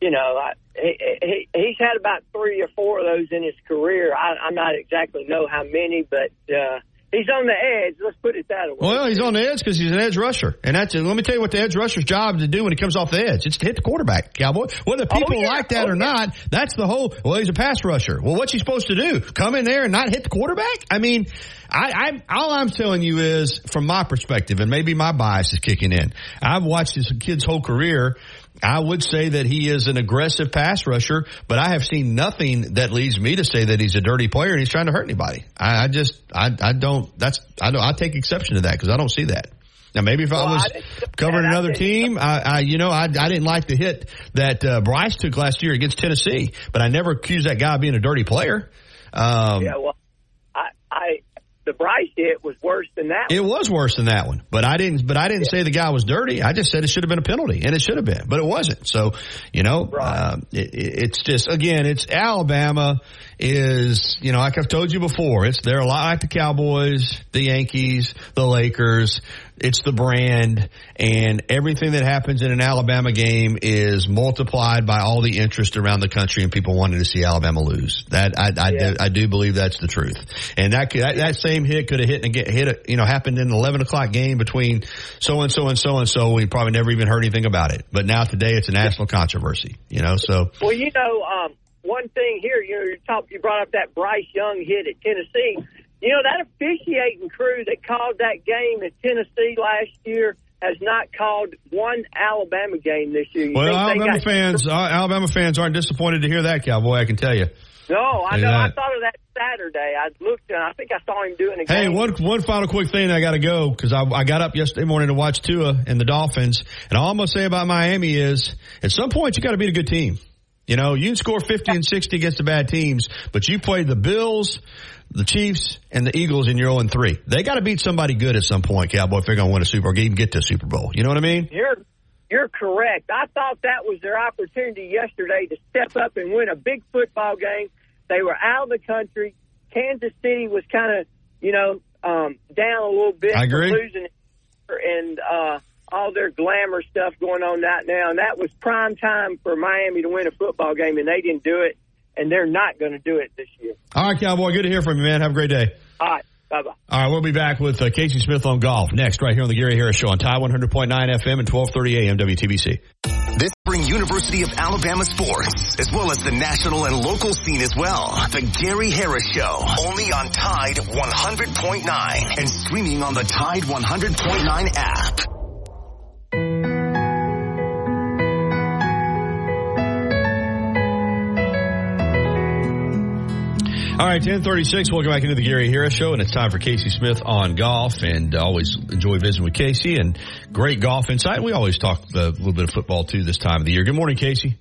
you know, I, he, he he's had about three or four of those in his career. I, I'm not exactly know how many, but uh, he's on the edge. Let's put it that way. Well, he's on the edge because he's an edge rusher, and that's let me tell you what the edge rusher's job to do when he comes off the edge. It's to hit the quarterback, cowboy. Whether oh, people oh, yeah. like that oh, or yeah. not, that's the whole. Well, he's a pass rusher. Well, what's he supposed to do? Come in there and not hit the quarterback? I mean, I, I all I'm telling you is from my perspective, and maybe my bias is kicking in. I've watched this kid's whole career. I would say that he is an aggressive pass rusher, but I have seen nothing that leads me to say that he's a dirty player and he's trying to hurt anybody. I, I just, I, I don't, that's, I don't, I take exception to that because I don't see that. Now, maybe if well, I was I covering another team, I, I, you know, I, I didn't like the hit that uh, Bryce took last year against Tennessee, but I never accused that guy of being a dirty player. Um, yeah, well, I, I the Bryce hit was worse than that. It was worse than that one, but I didn't. But I didn't say the guy was dirty. I just said it should have been a penalty, and it should have been, but it wasn't. So, you know, um, it, it's just again, it's Alabama is you know, like I've told you before, it's they're a lot like the Cowboys, the Yankees, the Lakers. It's the brand, and everything that happens in an Alabama game is multiplied by all the interest around the country and people wanting to see Alabama lose. That I, I, do, I do believe that's the truth. And that could, that, that same hit could have hit and get hit. a- You know, happened in an eleven o'clock game between so and so and so and so. We probably never even heard anything about it. But now today it's a national controversy. You know, so Well, you know, um, one thing here, you know, you talk, you brought up that Bryce Young hit at Tennessee. You know, that officiating crew that called that game at Tennessee last year has not called one Alabama game this year. You well, Alabama fans, uh, Alabama fans aren't disappointed to hear that, Cowboy. I can tell you. No, I know. I thought of that Saturday. I looked and I think I saw him doing a Hey, game. one one final quick thing. I got to go because I, I got up yesterday morning to watch Tua and the Dolphins, and all I'm going to say about Miami is, at some point, you got to beat a good team. You know, you can score 50 and 60 against the bad teams, but you played the Bills, the Chiefs, and the Eagles, and you're 0 3. They got to beat somebody good at some point, Cowboy, if they're going to win a Super Bowl, even get to a Super Bowl. You know what I mean? You're you're correct. I thought that was their opportunity yesterday to step up and win a big football game. They were out of the country. Kansas City was kind of, you know, um, down a little bit. I agree. Losing and uh, all their glamour stuff going on right now, and that was prime time for Miami to win a football game, and they didn't do it, and they're not going to do it this year. All right, Cowboy, good to hear from you, man. Have a great day. All right, bye bye. All right, we'll be back with uh, Casey Smith on golf next, right here on the Gary Harris Show on Tide 100.9 FM and 1230 AM WTBC. This brings University of Alabama sports, as well as the national and local scene as well. The Gary Harris Show, only on Tide 100.9 and streaming on the Tide 100.9 app. All right, 1036. Welcome back into the Gary Harris Show, and it's time for Casey Smith on golf. And I always enjoy visiting with Casey and great golf insight. We always talk a little bit of football too this time of the year. Good morning, Casey.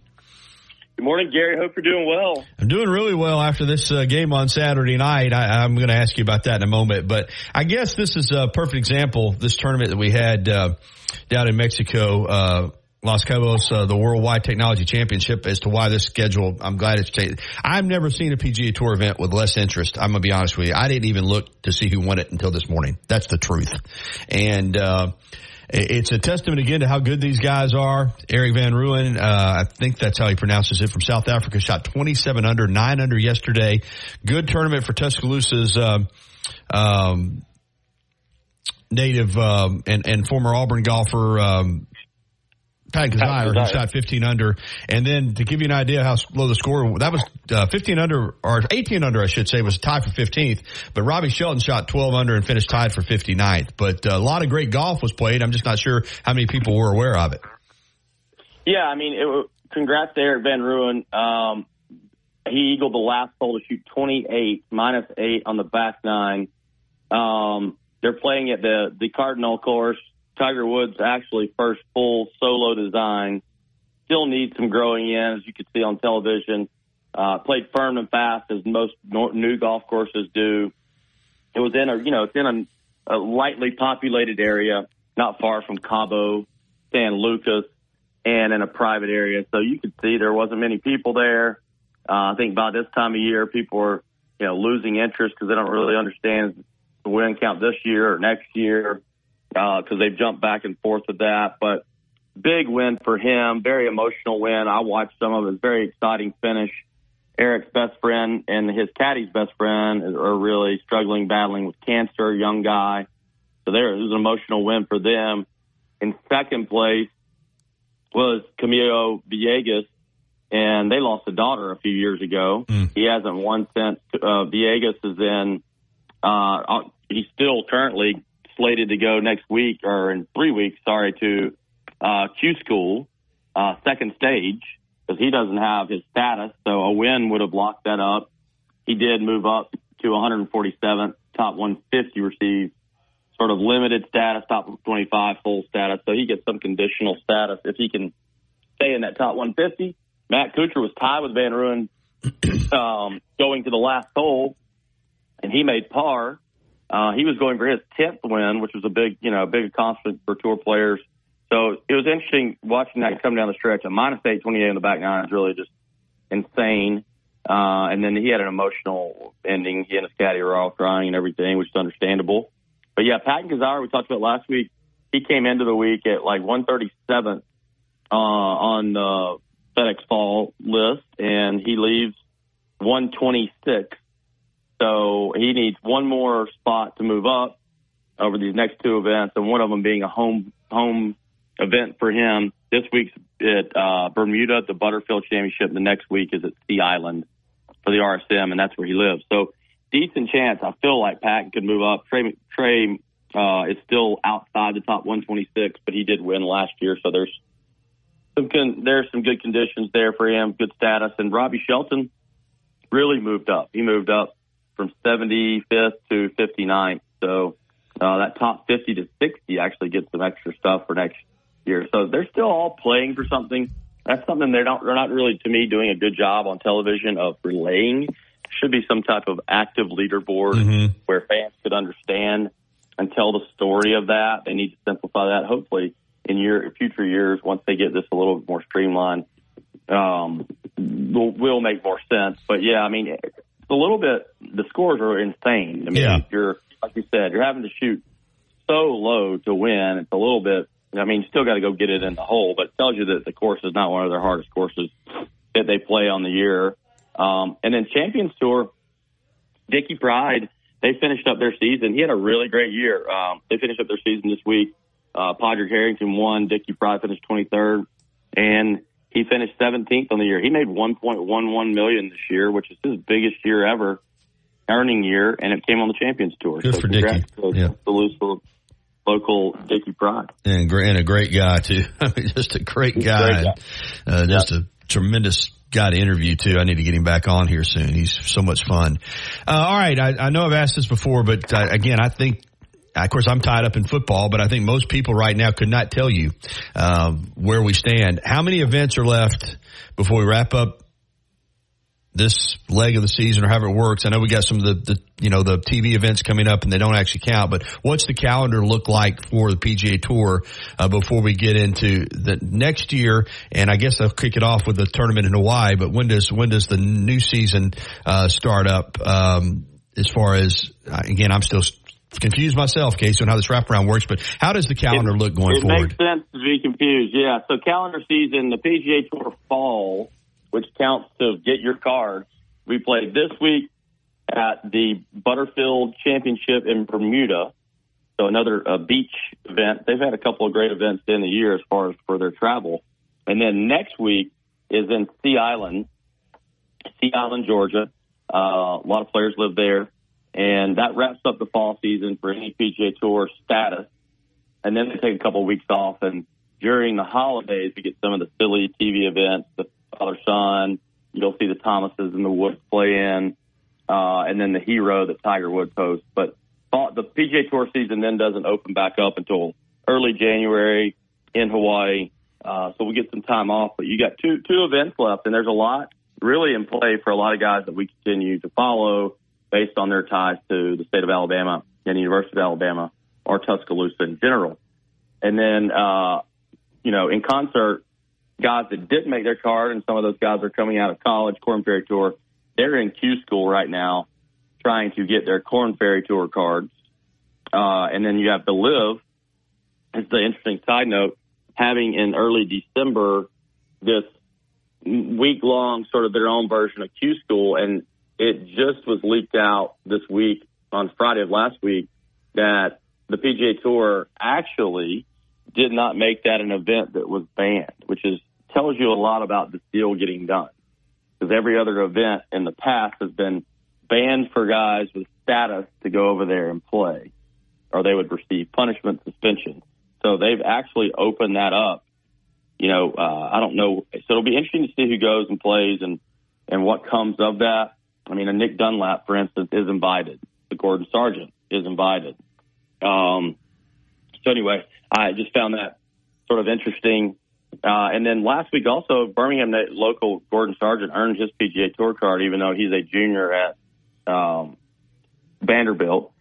Good morning, Gary. Hope you're doing well. I'm doing really well after this uh, game on Saturday night. I, am going to ask you about that in a moment, but I guess this is a perfect example. This tournament that we had uh, down in Mexico. Uh, Los Cabos, uh, the Worldwide Technology Championship, as to why this schedule. I'm glad it's. I've never seen a PGA Tour event with less interest. I'm gonna be honest with you. I didn't even look to see who won it until this morning. That's the truth. And uh, it's a testament again to how good these guys are. Erik van Rooyen, uh, I think that's how he pronounces it, from South Africa, shot 27 under, 9 under yesterday. Good tournament for Tuscaloosa's. Um, um, native um, and and former Auburn golfer um, Pat Kizzire, who shot 15 under. And then to give you an idea how low the score, that was uh, 15 under, or 18 under, I should say, was tied for 15th. But Robbie Shelton shot 12 under and finished tied for 59th. But uh, a lot of great golf was played. I'm just not sure how many people were aware of it. Yeah, I mean, it, congrats to Erik van Rooyen. Um, he eagled the last hole to shoot 28, minus 8 on the back nine. Um, they're playing at the, the Cardinal course. Tiger Woods' actually first full solo design. Still needs some growing in, as you can see on television. Uh, played firm and fast as most new golf courses do. It was in a, you know, it's in a, a lightly populated area, not far from Cabo, San Lucas, and in a private area. So you could see there wasn't many people there. Uh, I think by this time of year, people are, you know, losing interest because they don't really understand the win count this year or next year because uh, they've jumped back and forth with that. But big win for him, very emotional win. I watched some of his very exciting finish. Erik's best friend and his caddy's best friend are really struggling, battling with cancer, young guy. So there, it was an emotional win for them. In second place was Camilo Villegas, and they lost a daughter a few years ago. Mm. He hasn't won since. Uh, Villegas is in. Uh, he's still currently slated to go next week or in three weeks, sorry, to uh, Q school, uh, second stage, because he doesn't have his status. So a win would have locked that up. He did move up to 147th, top 150 received sort of limited status, top 25 full status. So he gets some conditional status if he can stay in that top 150. Matt Kuchar was tied with Van Rooyen um, going to the last hole, and he made par. Uh, he was going for his 10th win, which was a big, you know, big accomplishment for tour players. So it was interesting watching that come down the stretch. A minus 828 in the back nine is really just insane. Uh, and then he had an emotional ending. He and his caddy were all crying and everything, which is understandable. But yeah, Patton Kizzire, we talked about last week, he came into the week at like 137 uh, on the FedEx Fall list, and he leaves 126 so he needs one more spot to move up over these next two events, and one of them being a home home event for him. This week's at uh, Bermuda, the Butterfield Championship. The next week is at Sea Island for the RSM, and that's where he lives. So decent chance. I feel like Pat could move up. Trey, Trey uh, is still outside the top 126, but he did win last year, so there's some con- there's some good conditions there for him, good status. And Robbie Shelton really moved up. He moved up from 75th to 59th. So uh, that top 50 to 60 actually gets some extra stuff for next year. So they're still all playing for something. That's something they're not they're not really to me doing a good job on television of relaying. Should be some type of active leaderboard mm-hmm. where fans could understand and tell the story of that. They need to simplify that. Hopefully, in year future years, once they get this a little bit more streamlined, um, will will make more sense. But yeah, I mean, a little bit. The scores are insane. I mean, yeah. you're like you said, you're having to shoot so low to win. It's a little bit. I mean, you still got to go get it in the hole, but it tells you that the course is not one of their hardest courses that they play on the year. Um, and then Champions Tour, Dickie Pride, they finished up their season. He had a really great year. Um, they finished up their season this week. Uh, Padraig Harrington won. Dickie Pride finished 23rd, and He finished 17th on the year. He made 1.11 million this year, which is his biggest year ever, earning year, and it came on the Champions Tour. Good so for Dickie. To, Yeah. to local, local Dickie Pride. and, and a great guy too. I mean, just a great He's guy. great Uh, just a tremendous guy to interview too. I need to get him back on here soon. He's so much fun. Uh, all right, I, I know I've asked this before, but uh, again, I think. Of course, I'm tied up in football, but I think most people right now could not tell you um, where we stand. How many events are left before we wrap up this leg of the season or however it works. I know we got some of the, the, you know, the TV events coming up and they don't actually count, but what's the calendar look like for the PGA Tour, uh, before we get into the next year? And I guess I'll kick it off with the tournament in Hawaii, but when does, when does the new season, uh, start up, um, as far as, uh, again, I'm still confused myself, Casey, on how this wraparound works, but how does the calendar look going it forward? It makes sense to be confused. Yeah. So calendar season, the PGA Tour fall, which counts to get your cards. We played this week at the Butterfield Championship in Bermuda. So another uh, beach event. They've had a couple of great events in the year as far as for their travel. And then next week is in Sea Island, Sea Island, Georgia. Uh, a lot of players live there. And that wraps up the fall season for any PGA Tour status and then they take a couple of weeks off. And during the holidays, we get some of the silly TV events, the father son. You'll see the Thomases and the Woods play in, uh, and then the hero that Tiger Woods hosts. But the PGA Tour season then doesn't open back up until early January in Hawaii. Uh, so we get some time off, but you got two two events left, and there's a lot really in play for a lot of guys that we continue to follow based on their ties to the state of Alabama and the University of Alabama or Tuscaloosa in general. And then, uh, you know, in concert, guys that didn't make their card, and some of those guys are coming out of college, Korn Ferry Tour, they're in Q school right now trying to get their Korn Ferry Tour cards. Uh, and then you have the LIV. It's the interesting side note, having in early December this week long sort of their own version of Q school. And it just was leaked out this week on Friday of last week that the PGA Tour actually did not make that an event that was banned, which is tells you a lot about this deal getting done. Because every other event in the past has been banned for guys with status to go over there and play, or they would receive punishment, suspension. So they've actually opened that up. You know, uh, I don't know. So it'll be interesting to see who goes and plays and and what comes of that. I mean, a Nick Dunlap, for instance, is invited. The Gordon Sargent is invited. Um, so anyway, I just found that sort of interesting. Uh, and then last week also, Birmingham local Gordon Sargent earned his PGA Tour card, even though he's a junior at um, Vanderbilt.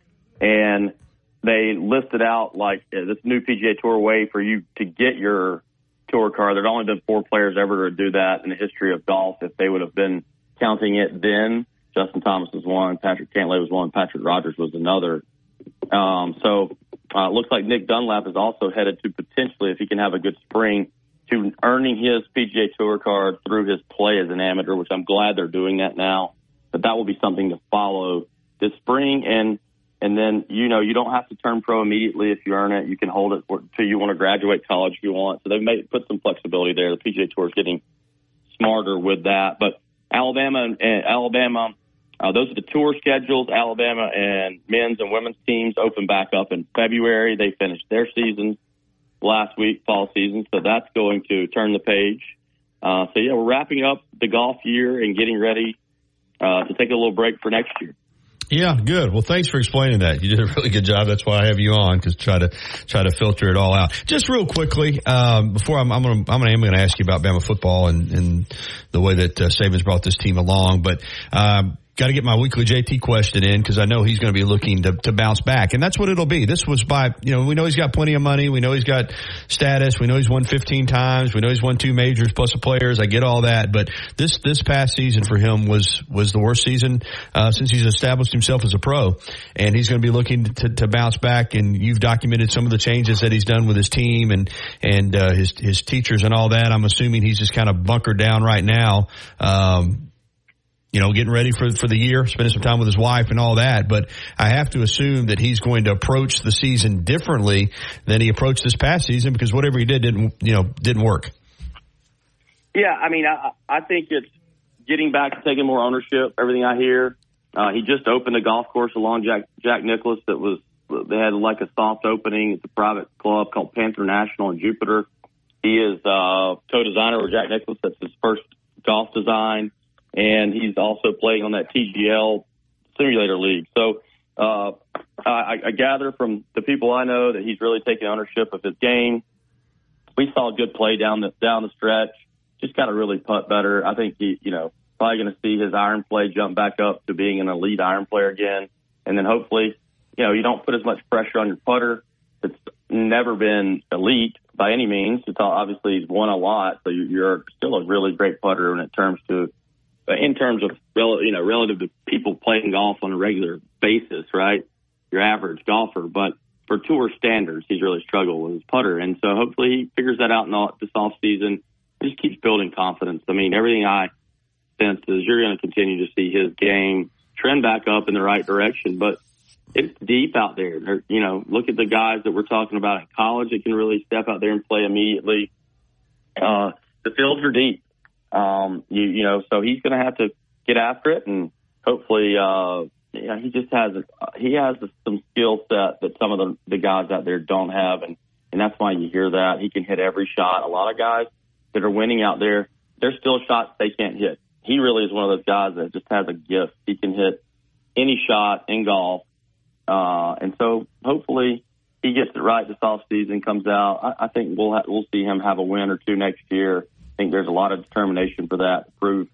And they listed out like uh, this new PGA Tour way for you to get your tour card. There'd only been four players ever to do that in the history of golf. If they would have been counting it then, Justin Thomas was one, Patrick Cantlay was one, Patrick Rodgers was another. Um, so uh, it looks like Nick Dunlap is also headed to potentially, if he can have a good spring, to earning his PGA Tour card through his play as an amateur, which I'm glad they're doing that now. But that will be something to follow this spring, and and then you know you don't have to turn pro immediately if you earn it. You can hold it until you want to graduate college if you want. So they've made put some flexibility there. The PGA Tour is getting smarter with that, but Alabama and Alabama. Uh, those are the tour schedules. Alabama and men's and women's teams open back up in February. They finished their season last week, fall season, so that's going to turn the page. Uh, so yeah, we're wrapping up the golf year and getting ready uh, to take a little break for next year. Yeah, good. Well, thanks for explaining that. You did a really good job. That's why I have you on because try to try to filter it all out. Just real quickly, um, before I'm, I'm to I'm going to ask you about Bama football and, and the way that uh, Saban's brought this team along, but. Um, Got to get my weekly JT question in because I know he's going to be looking to, to bounce back, and that's what it'll be. This was by you know we know he's got plenty of money, we know he's got status, we know he's won 15 times, we know he's won two majors plus the players. I get all that, but this this past season for him was was the worst season uh, since he's established himself as a pro, and he's going to be looking to, to bounce back. And you've documented some of the changes that he's done with his team and and uh, his his teachers and all that. I'm assuming he's just kind of bunkered down right now. Um, you know, getting ready for for the year, spending some time with his wife and all that. But I have to assume that he's going to approach the season differently than he approached this past season because whatever he did didn't you know didn't work. Yeah, I mean, I, I think it's getting back to taking more ownership. Everything I hear, uh, he just opened a golf course along Jack Jack Nicklaus that was they had like a soft opening. It's a private club called Panther National in Jupiter. He is uh, co-designer with Jack Nicklaus. That's his first golf design, and he's also playing on that TGL simulator league. So uh, I, I gather from the people I know that he's really taking ownership of his game. We saw good play down the down the stretch. Just got to really putt better. I think he, you know, probably going to see his iron play jump back up to being an elite iron player again, and then hopefully, you know, you don't put as much pressure on your putter. It's never been elite by any means. It's all, obviously he's won a lot, so you're still a really great putter in terms to in terms of you know relative to people playing golf on a regular basis, right? Your average golfer, but for tour standards, he's really struggled with his putter, and so hopefully he figures that out in all, this off season. Just keeps building confidence. I mean, everything I sense is you're going to continue to see his game trend back up in the right direction, but it's deep out there. They're, you know, look at the guys that we're talking about in college that can really step out there and play immediately. Uh, the fields are deep. Um, you, you know, so he's going to have to get after it and hopefully, uh, yeah, he just has, he has some skill set that some of the, the guys out there don't have. And, and that's why you hear that he can hit every shot. A lot of guys that are winning out there, there's still shots they can't hit. He really is one of those guys that just has a gift. He can hit any shot in golf. Uh, and so hopefully he gets it right this off season, comes out. I, I think we'll ha- we'll see him have a win or two next year think there's a lot of determination for that to prove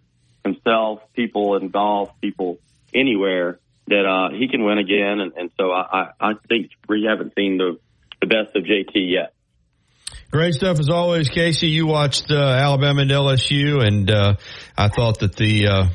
himself, people in golf, people anywhere that uh, he can win again. And, and so I, I, I think we haven't seen the, the best of JT yet. Great stuff as always, Casey. You watched uh, Alabama and LSU, and uh, I thought that the uh,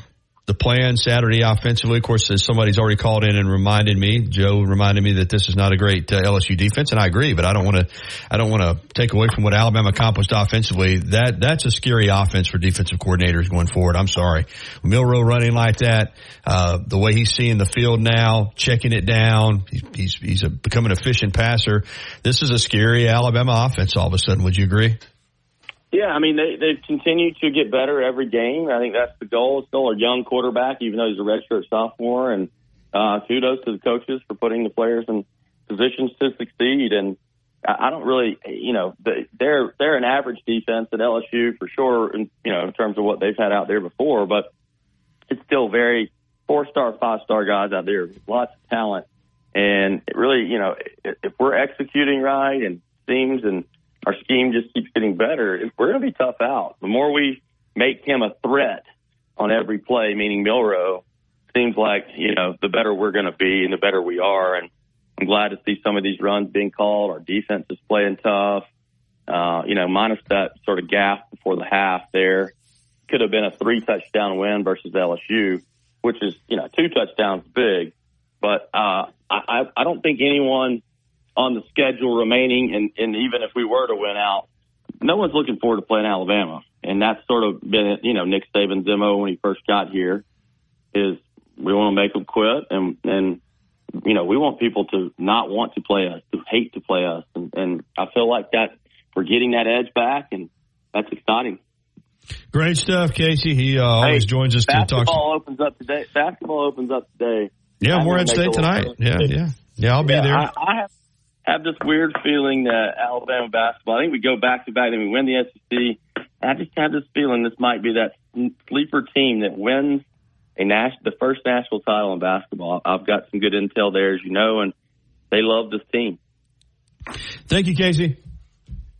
the plan Saturday offensively. Of course, as somebody's already called in and reminded me, Joe reminded me that this is not a great uh, LSU defense, and I agree. But I don't want to, I don't want to take away from what Alabama accomplished offensively. That that's a scary offense for defensive coordinators going forward. I'm sorry, Milroe running like that, uh, the way he's seeing the field now, checking it down, he's he's, he's a, becoming an efficient passer. This is a scary Alabama offense. All of a sudden, would you agree? Yeah, I mean they they've continued to get better every game. I think that's the goal. Still a young quarterback, even though he's a redshirt sophomore. And uh, kudos to the coaches for putting the players in positions to succeed. And I don't really, you know, they're they're an average defense at LSU for sure. In, you know, in terms of what they've had out there before, but it's still very four star, five star guys out there, lots of talent. And really, you know, if we're executing right and seems and our scheme just keeps getting better, we're going to be tough out. The more we make him a threat on every play, meaning Milroe, seems like, you know, the better we're going to be and the better we are. And I'm glad to see some of these runs being called. Our defense is playing tough. Uh, you know, minus that sort of gap before the half there. Could have been a three touchdown win versus LSU, which is, you know, two touchdowns big. But, uh, I, I don't think anyone on the schedule remaining, and, and even if we were to win out, no one's looking forward to playing Alabama. And that's sort of been, you know, Nick Saban's MO when he first got here is we want to make them quit. And, and, you know, we want people to not want to play us, to hate to play us. And, and I feel like that we're getting that edge back and that's exciting. Great stuff, Casey. He uh, always hey, joins us to talk. Basketball opens up today. Basketball opens up today. Yeah, Morehead State tonight. Yeah, yeah, yeah. I'll yeah, be there. I, I have have this weird feeling that Alabama basketball. I think we go back to back and we win the SEC. I just have this feeling this might be that sleeper team that wins a nas- the first national title in basketball. I've got some good intel there, as you know, and they love this team. Thank you, Casey.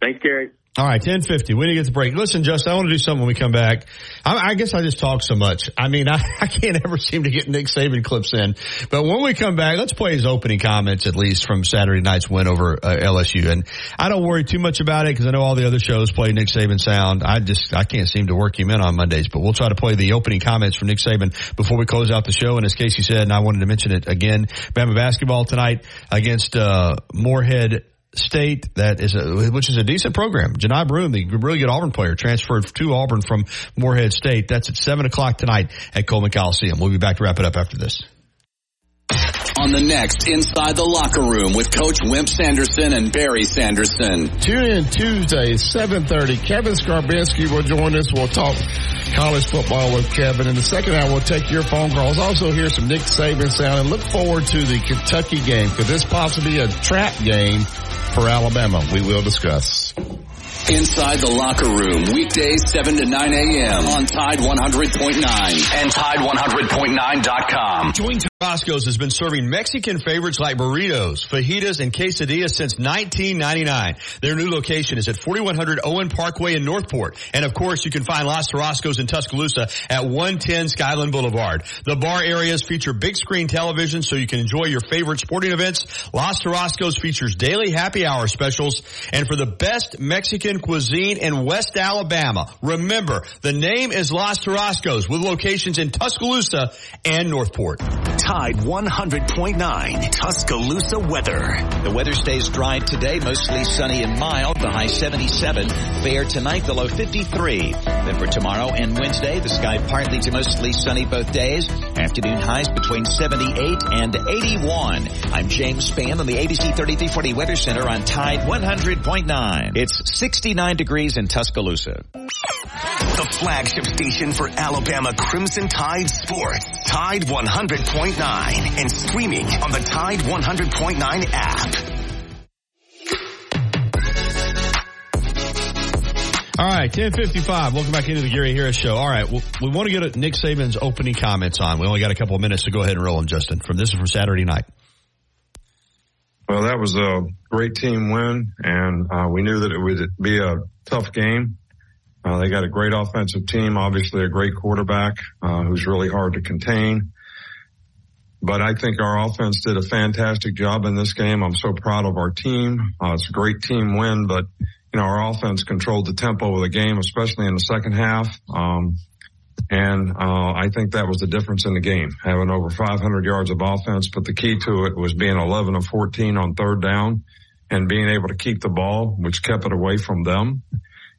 Thanks, Gary. All right, ten fifty. We need to get the break. Listen, Justin, I want to do something when we come back. I, I guess I just talk so much. I mean, I, I, can't ever seem to get Nick Saban clips in. But when we come back, let's play his opening comments at least from Saturday night's win over uh, LSU. And I don't worry too much about it because I know all the other shows play Nick Saban sound. I just I can't seem to work him in on Mondays. But we'll try to play the opening comments from Nick Saban before we close out the show. And as Casey said, and I wanted to mention it again, Bama basketball tonight against uh, Morehead State that is a, which is a decent program. Johni Broome, the really good Auburn player, transferred to Auburn from Morehead State. That's at seven o'clock tonight at Coleman Coliseum. We'll be back to wrap it up after this. on the next Inside the Locker Room with Coach Wimp Sanderson and Barry Sanderson. Tune in Tuesday, 7.30. Kevin Scarbinsky will join us. We'll talk college football with Kevin. In the second hour, we'll take your phone calls. Also hear some Nick Saban sound and look forward to the Kentucky game. Could this possibly be a trap game for Alabama? We will discuss. Inside the Locker Room, weekdays 7 to 9 a.m. on Tide 100.9 and Tide100.9.com. Join Roscoe's has been serving Mexican favorites like burritos, fajitas, and quesadillas since 1999. Their new location is at 4100 Owen Parkway in Northport. And of course, you can find Los Tarascos in Tuscaloosa at 110 Skyland Boulevard. The bar areas feature big screen television so you can enjoy your favorite sporting events. Los Tarascos features daily happy hour specials. And for the best Mexican cuisine in West Alabama, remember, the name is Los Tarascos with locations in Tuscaloosa and Northport. Tide 100.9 Tuscaloosa weather. The weather stays dry today, mostly sunny and mild. The high 77. Fair tonight, the low 53. Then for tomorrow and Wednesday, the sky partly to mostly sunny both days. Afternoon highs between 78 and 81. I'm James Spann on the ABC 3340 Weather Center on Tide 100.9. It's 69 degrees in Tuscaloosa. The flagship station for Alabama Crimson Tide Sports. Tide 100.9 and streaming on the Tide 100.9 app. All right, 1055. Welcome back into the Gary Harris Show. All right, well, we want to get Nick Saban's opening comments on. We only got a couple of minutes to go ahead and roll them, Justin. From this is from Saturday night. Well, that was a great team win, and uh, we knew that it would be a tough game. Uh, they got a great offensive team, obviously a great quarterback uh, who's really hard to contain. But I think our offense did a fantastic job in this game. I'm so proud of our team. Uh, it's a great team win, but you know our offense controlled the tempo of the game, especially in the second half. Um, and uh, I think that was the difference in the game, having over 500 yards of offense. But the key to it was being 11 of 14 on third down and being able to keep the ball, which kept it away from them,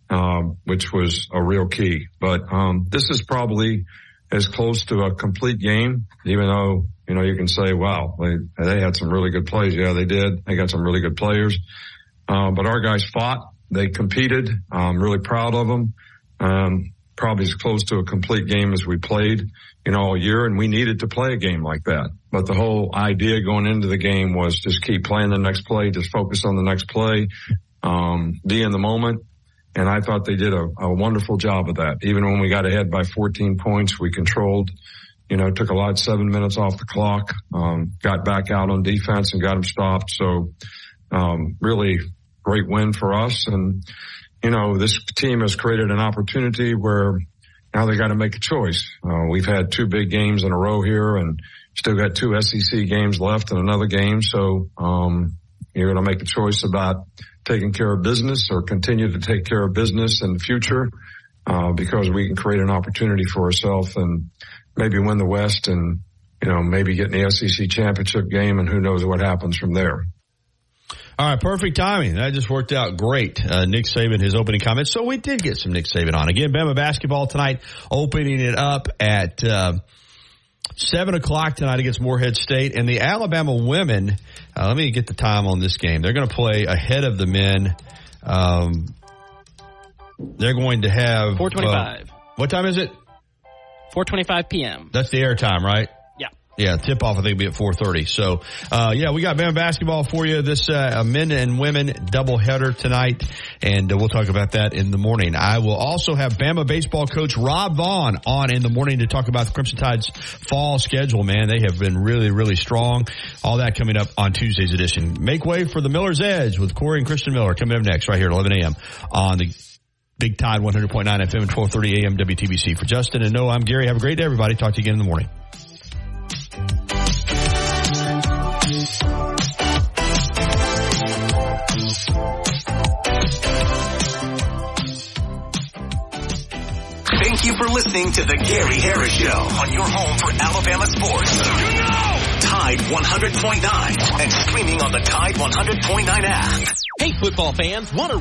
uh, which was a real key. But um, this is probably as close to a complete game, even though you know you can say, "Wow, they they had some really good plays." Yeah, they did. They got some really good players. Uh, but our guys fought. They competed. I'm really proud of them. Um, probably as close to a complete game as we played, you know, all year. And we needed to play a game like that. But the whole idea going into the game was just keep playing the next play, just focus on the next play, um, be in the moment. And I thought they did a, a wonderful job of that. Even when we got ahead by 14 points, we controlled, you know, took a lot, seven minutes off the clock, um, got back out on defense and got them stopped. So, um, really great win for us. And, you know, this team has created an opportunity where now they got to make a choice. Uh, we've had two big games in a row here and still got two SEC games left and another game. So, um, you're going to make a choice about taking care of business or continue to take care of business in the future, uh, because we can create an opportunity for ourselves and maybe win the West and, you know, maybe get in the SEC championship game and who knows what happens from there. All right, perfect timing. That just worked out great. Uh, Nick Saban, his opening comments. So we did get some Nick Saban on. Again, Bama basketball tonight, opening it up at uh, 7 o'clock tonight against Morehead State. And the Alabama women, uh, let me get the time on this game. They're going to play ahead of the men. Um, they're going to have... 425. what time is it? 425 p.m. That's the air time, right? Yeah. Yeah, tip off I think will be at 4:30. So, uh, yeah, we got Bama basketball for you this uh, men and women double header tonight, and uh, we'll talk about that in the morning. I will also have Bama baseball coach Rob Vaughn on in the morning to talk about the Crimson Tide's fall schedule. Man, they have been really, really strong. All that coming up on Tuesday's edition. Make way for the Miller's Edge with Corey and Christian Miller coming up next right here at 11 a.m. on the Big Tide 100.9 FM and 1230 AM WTBC. For Justin and Noah, I'm Gary. Have a great day, everybody. Talk to you again in the morning. Thank you for listening to the Gary Harris Show on your home for Alabama sports. Tide 100.9 and streaming on the Tide 100.9 app. Hey, football fans, want to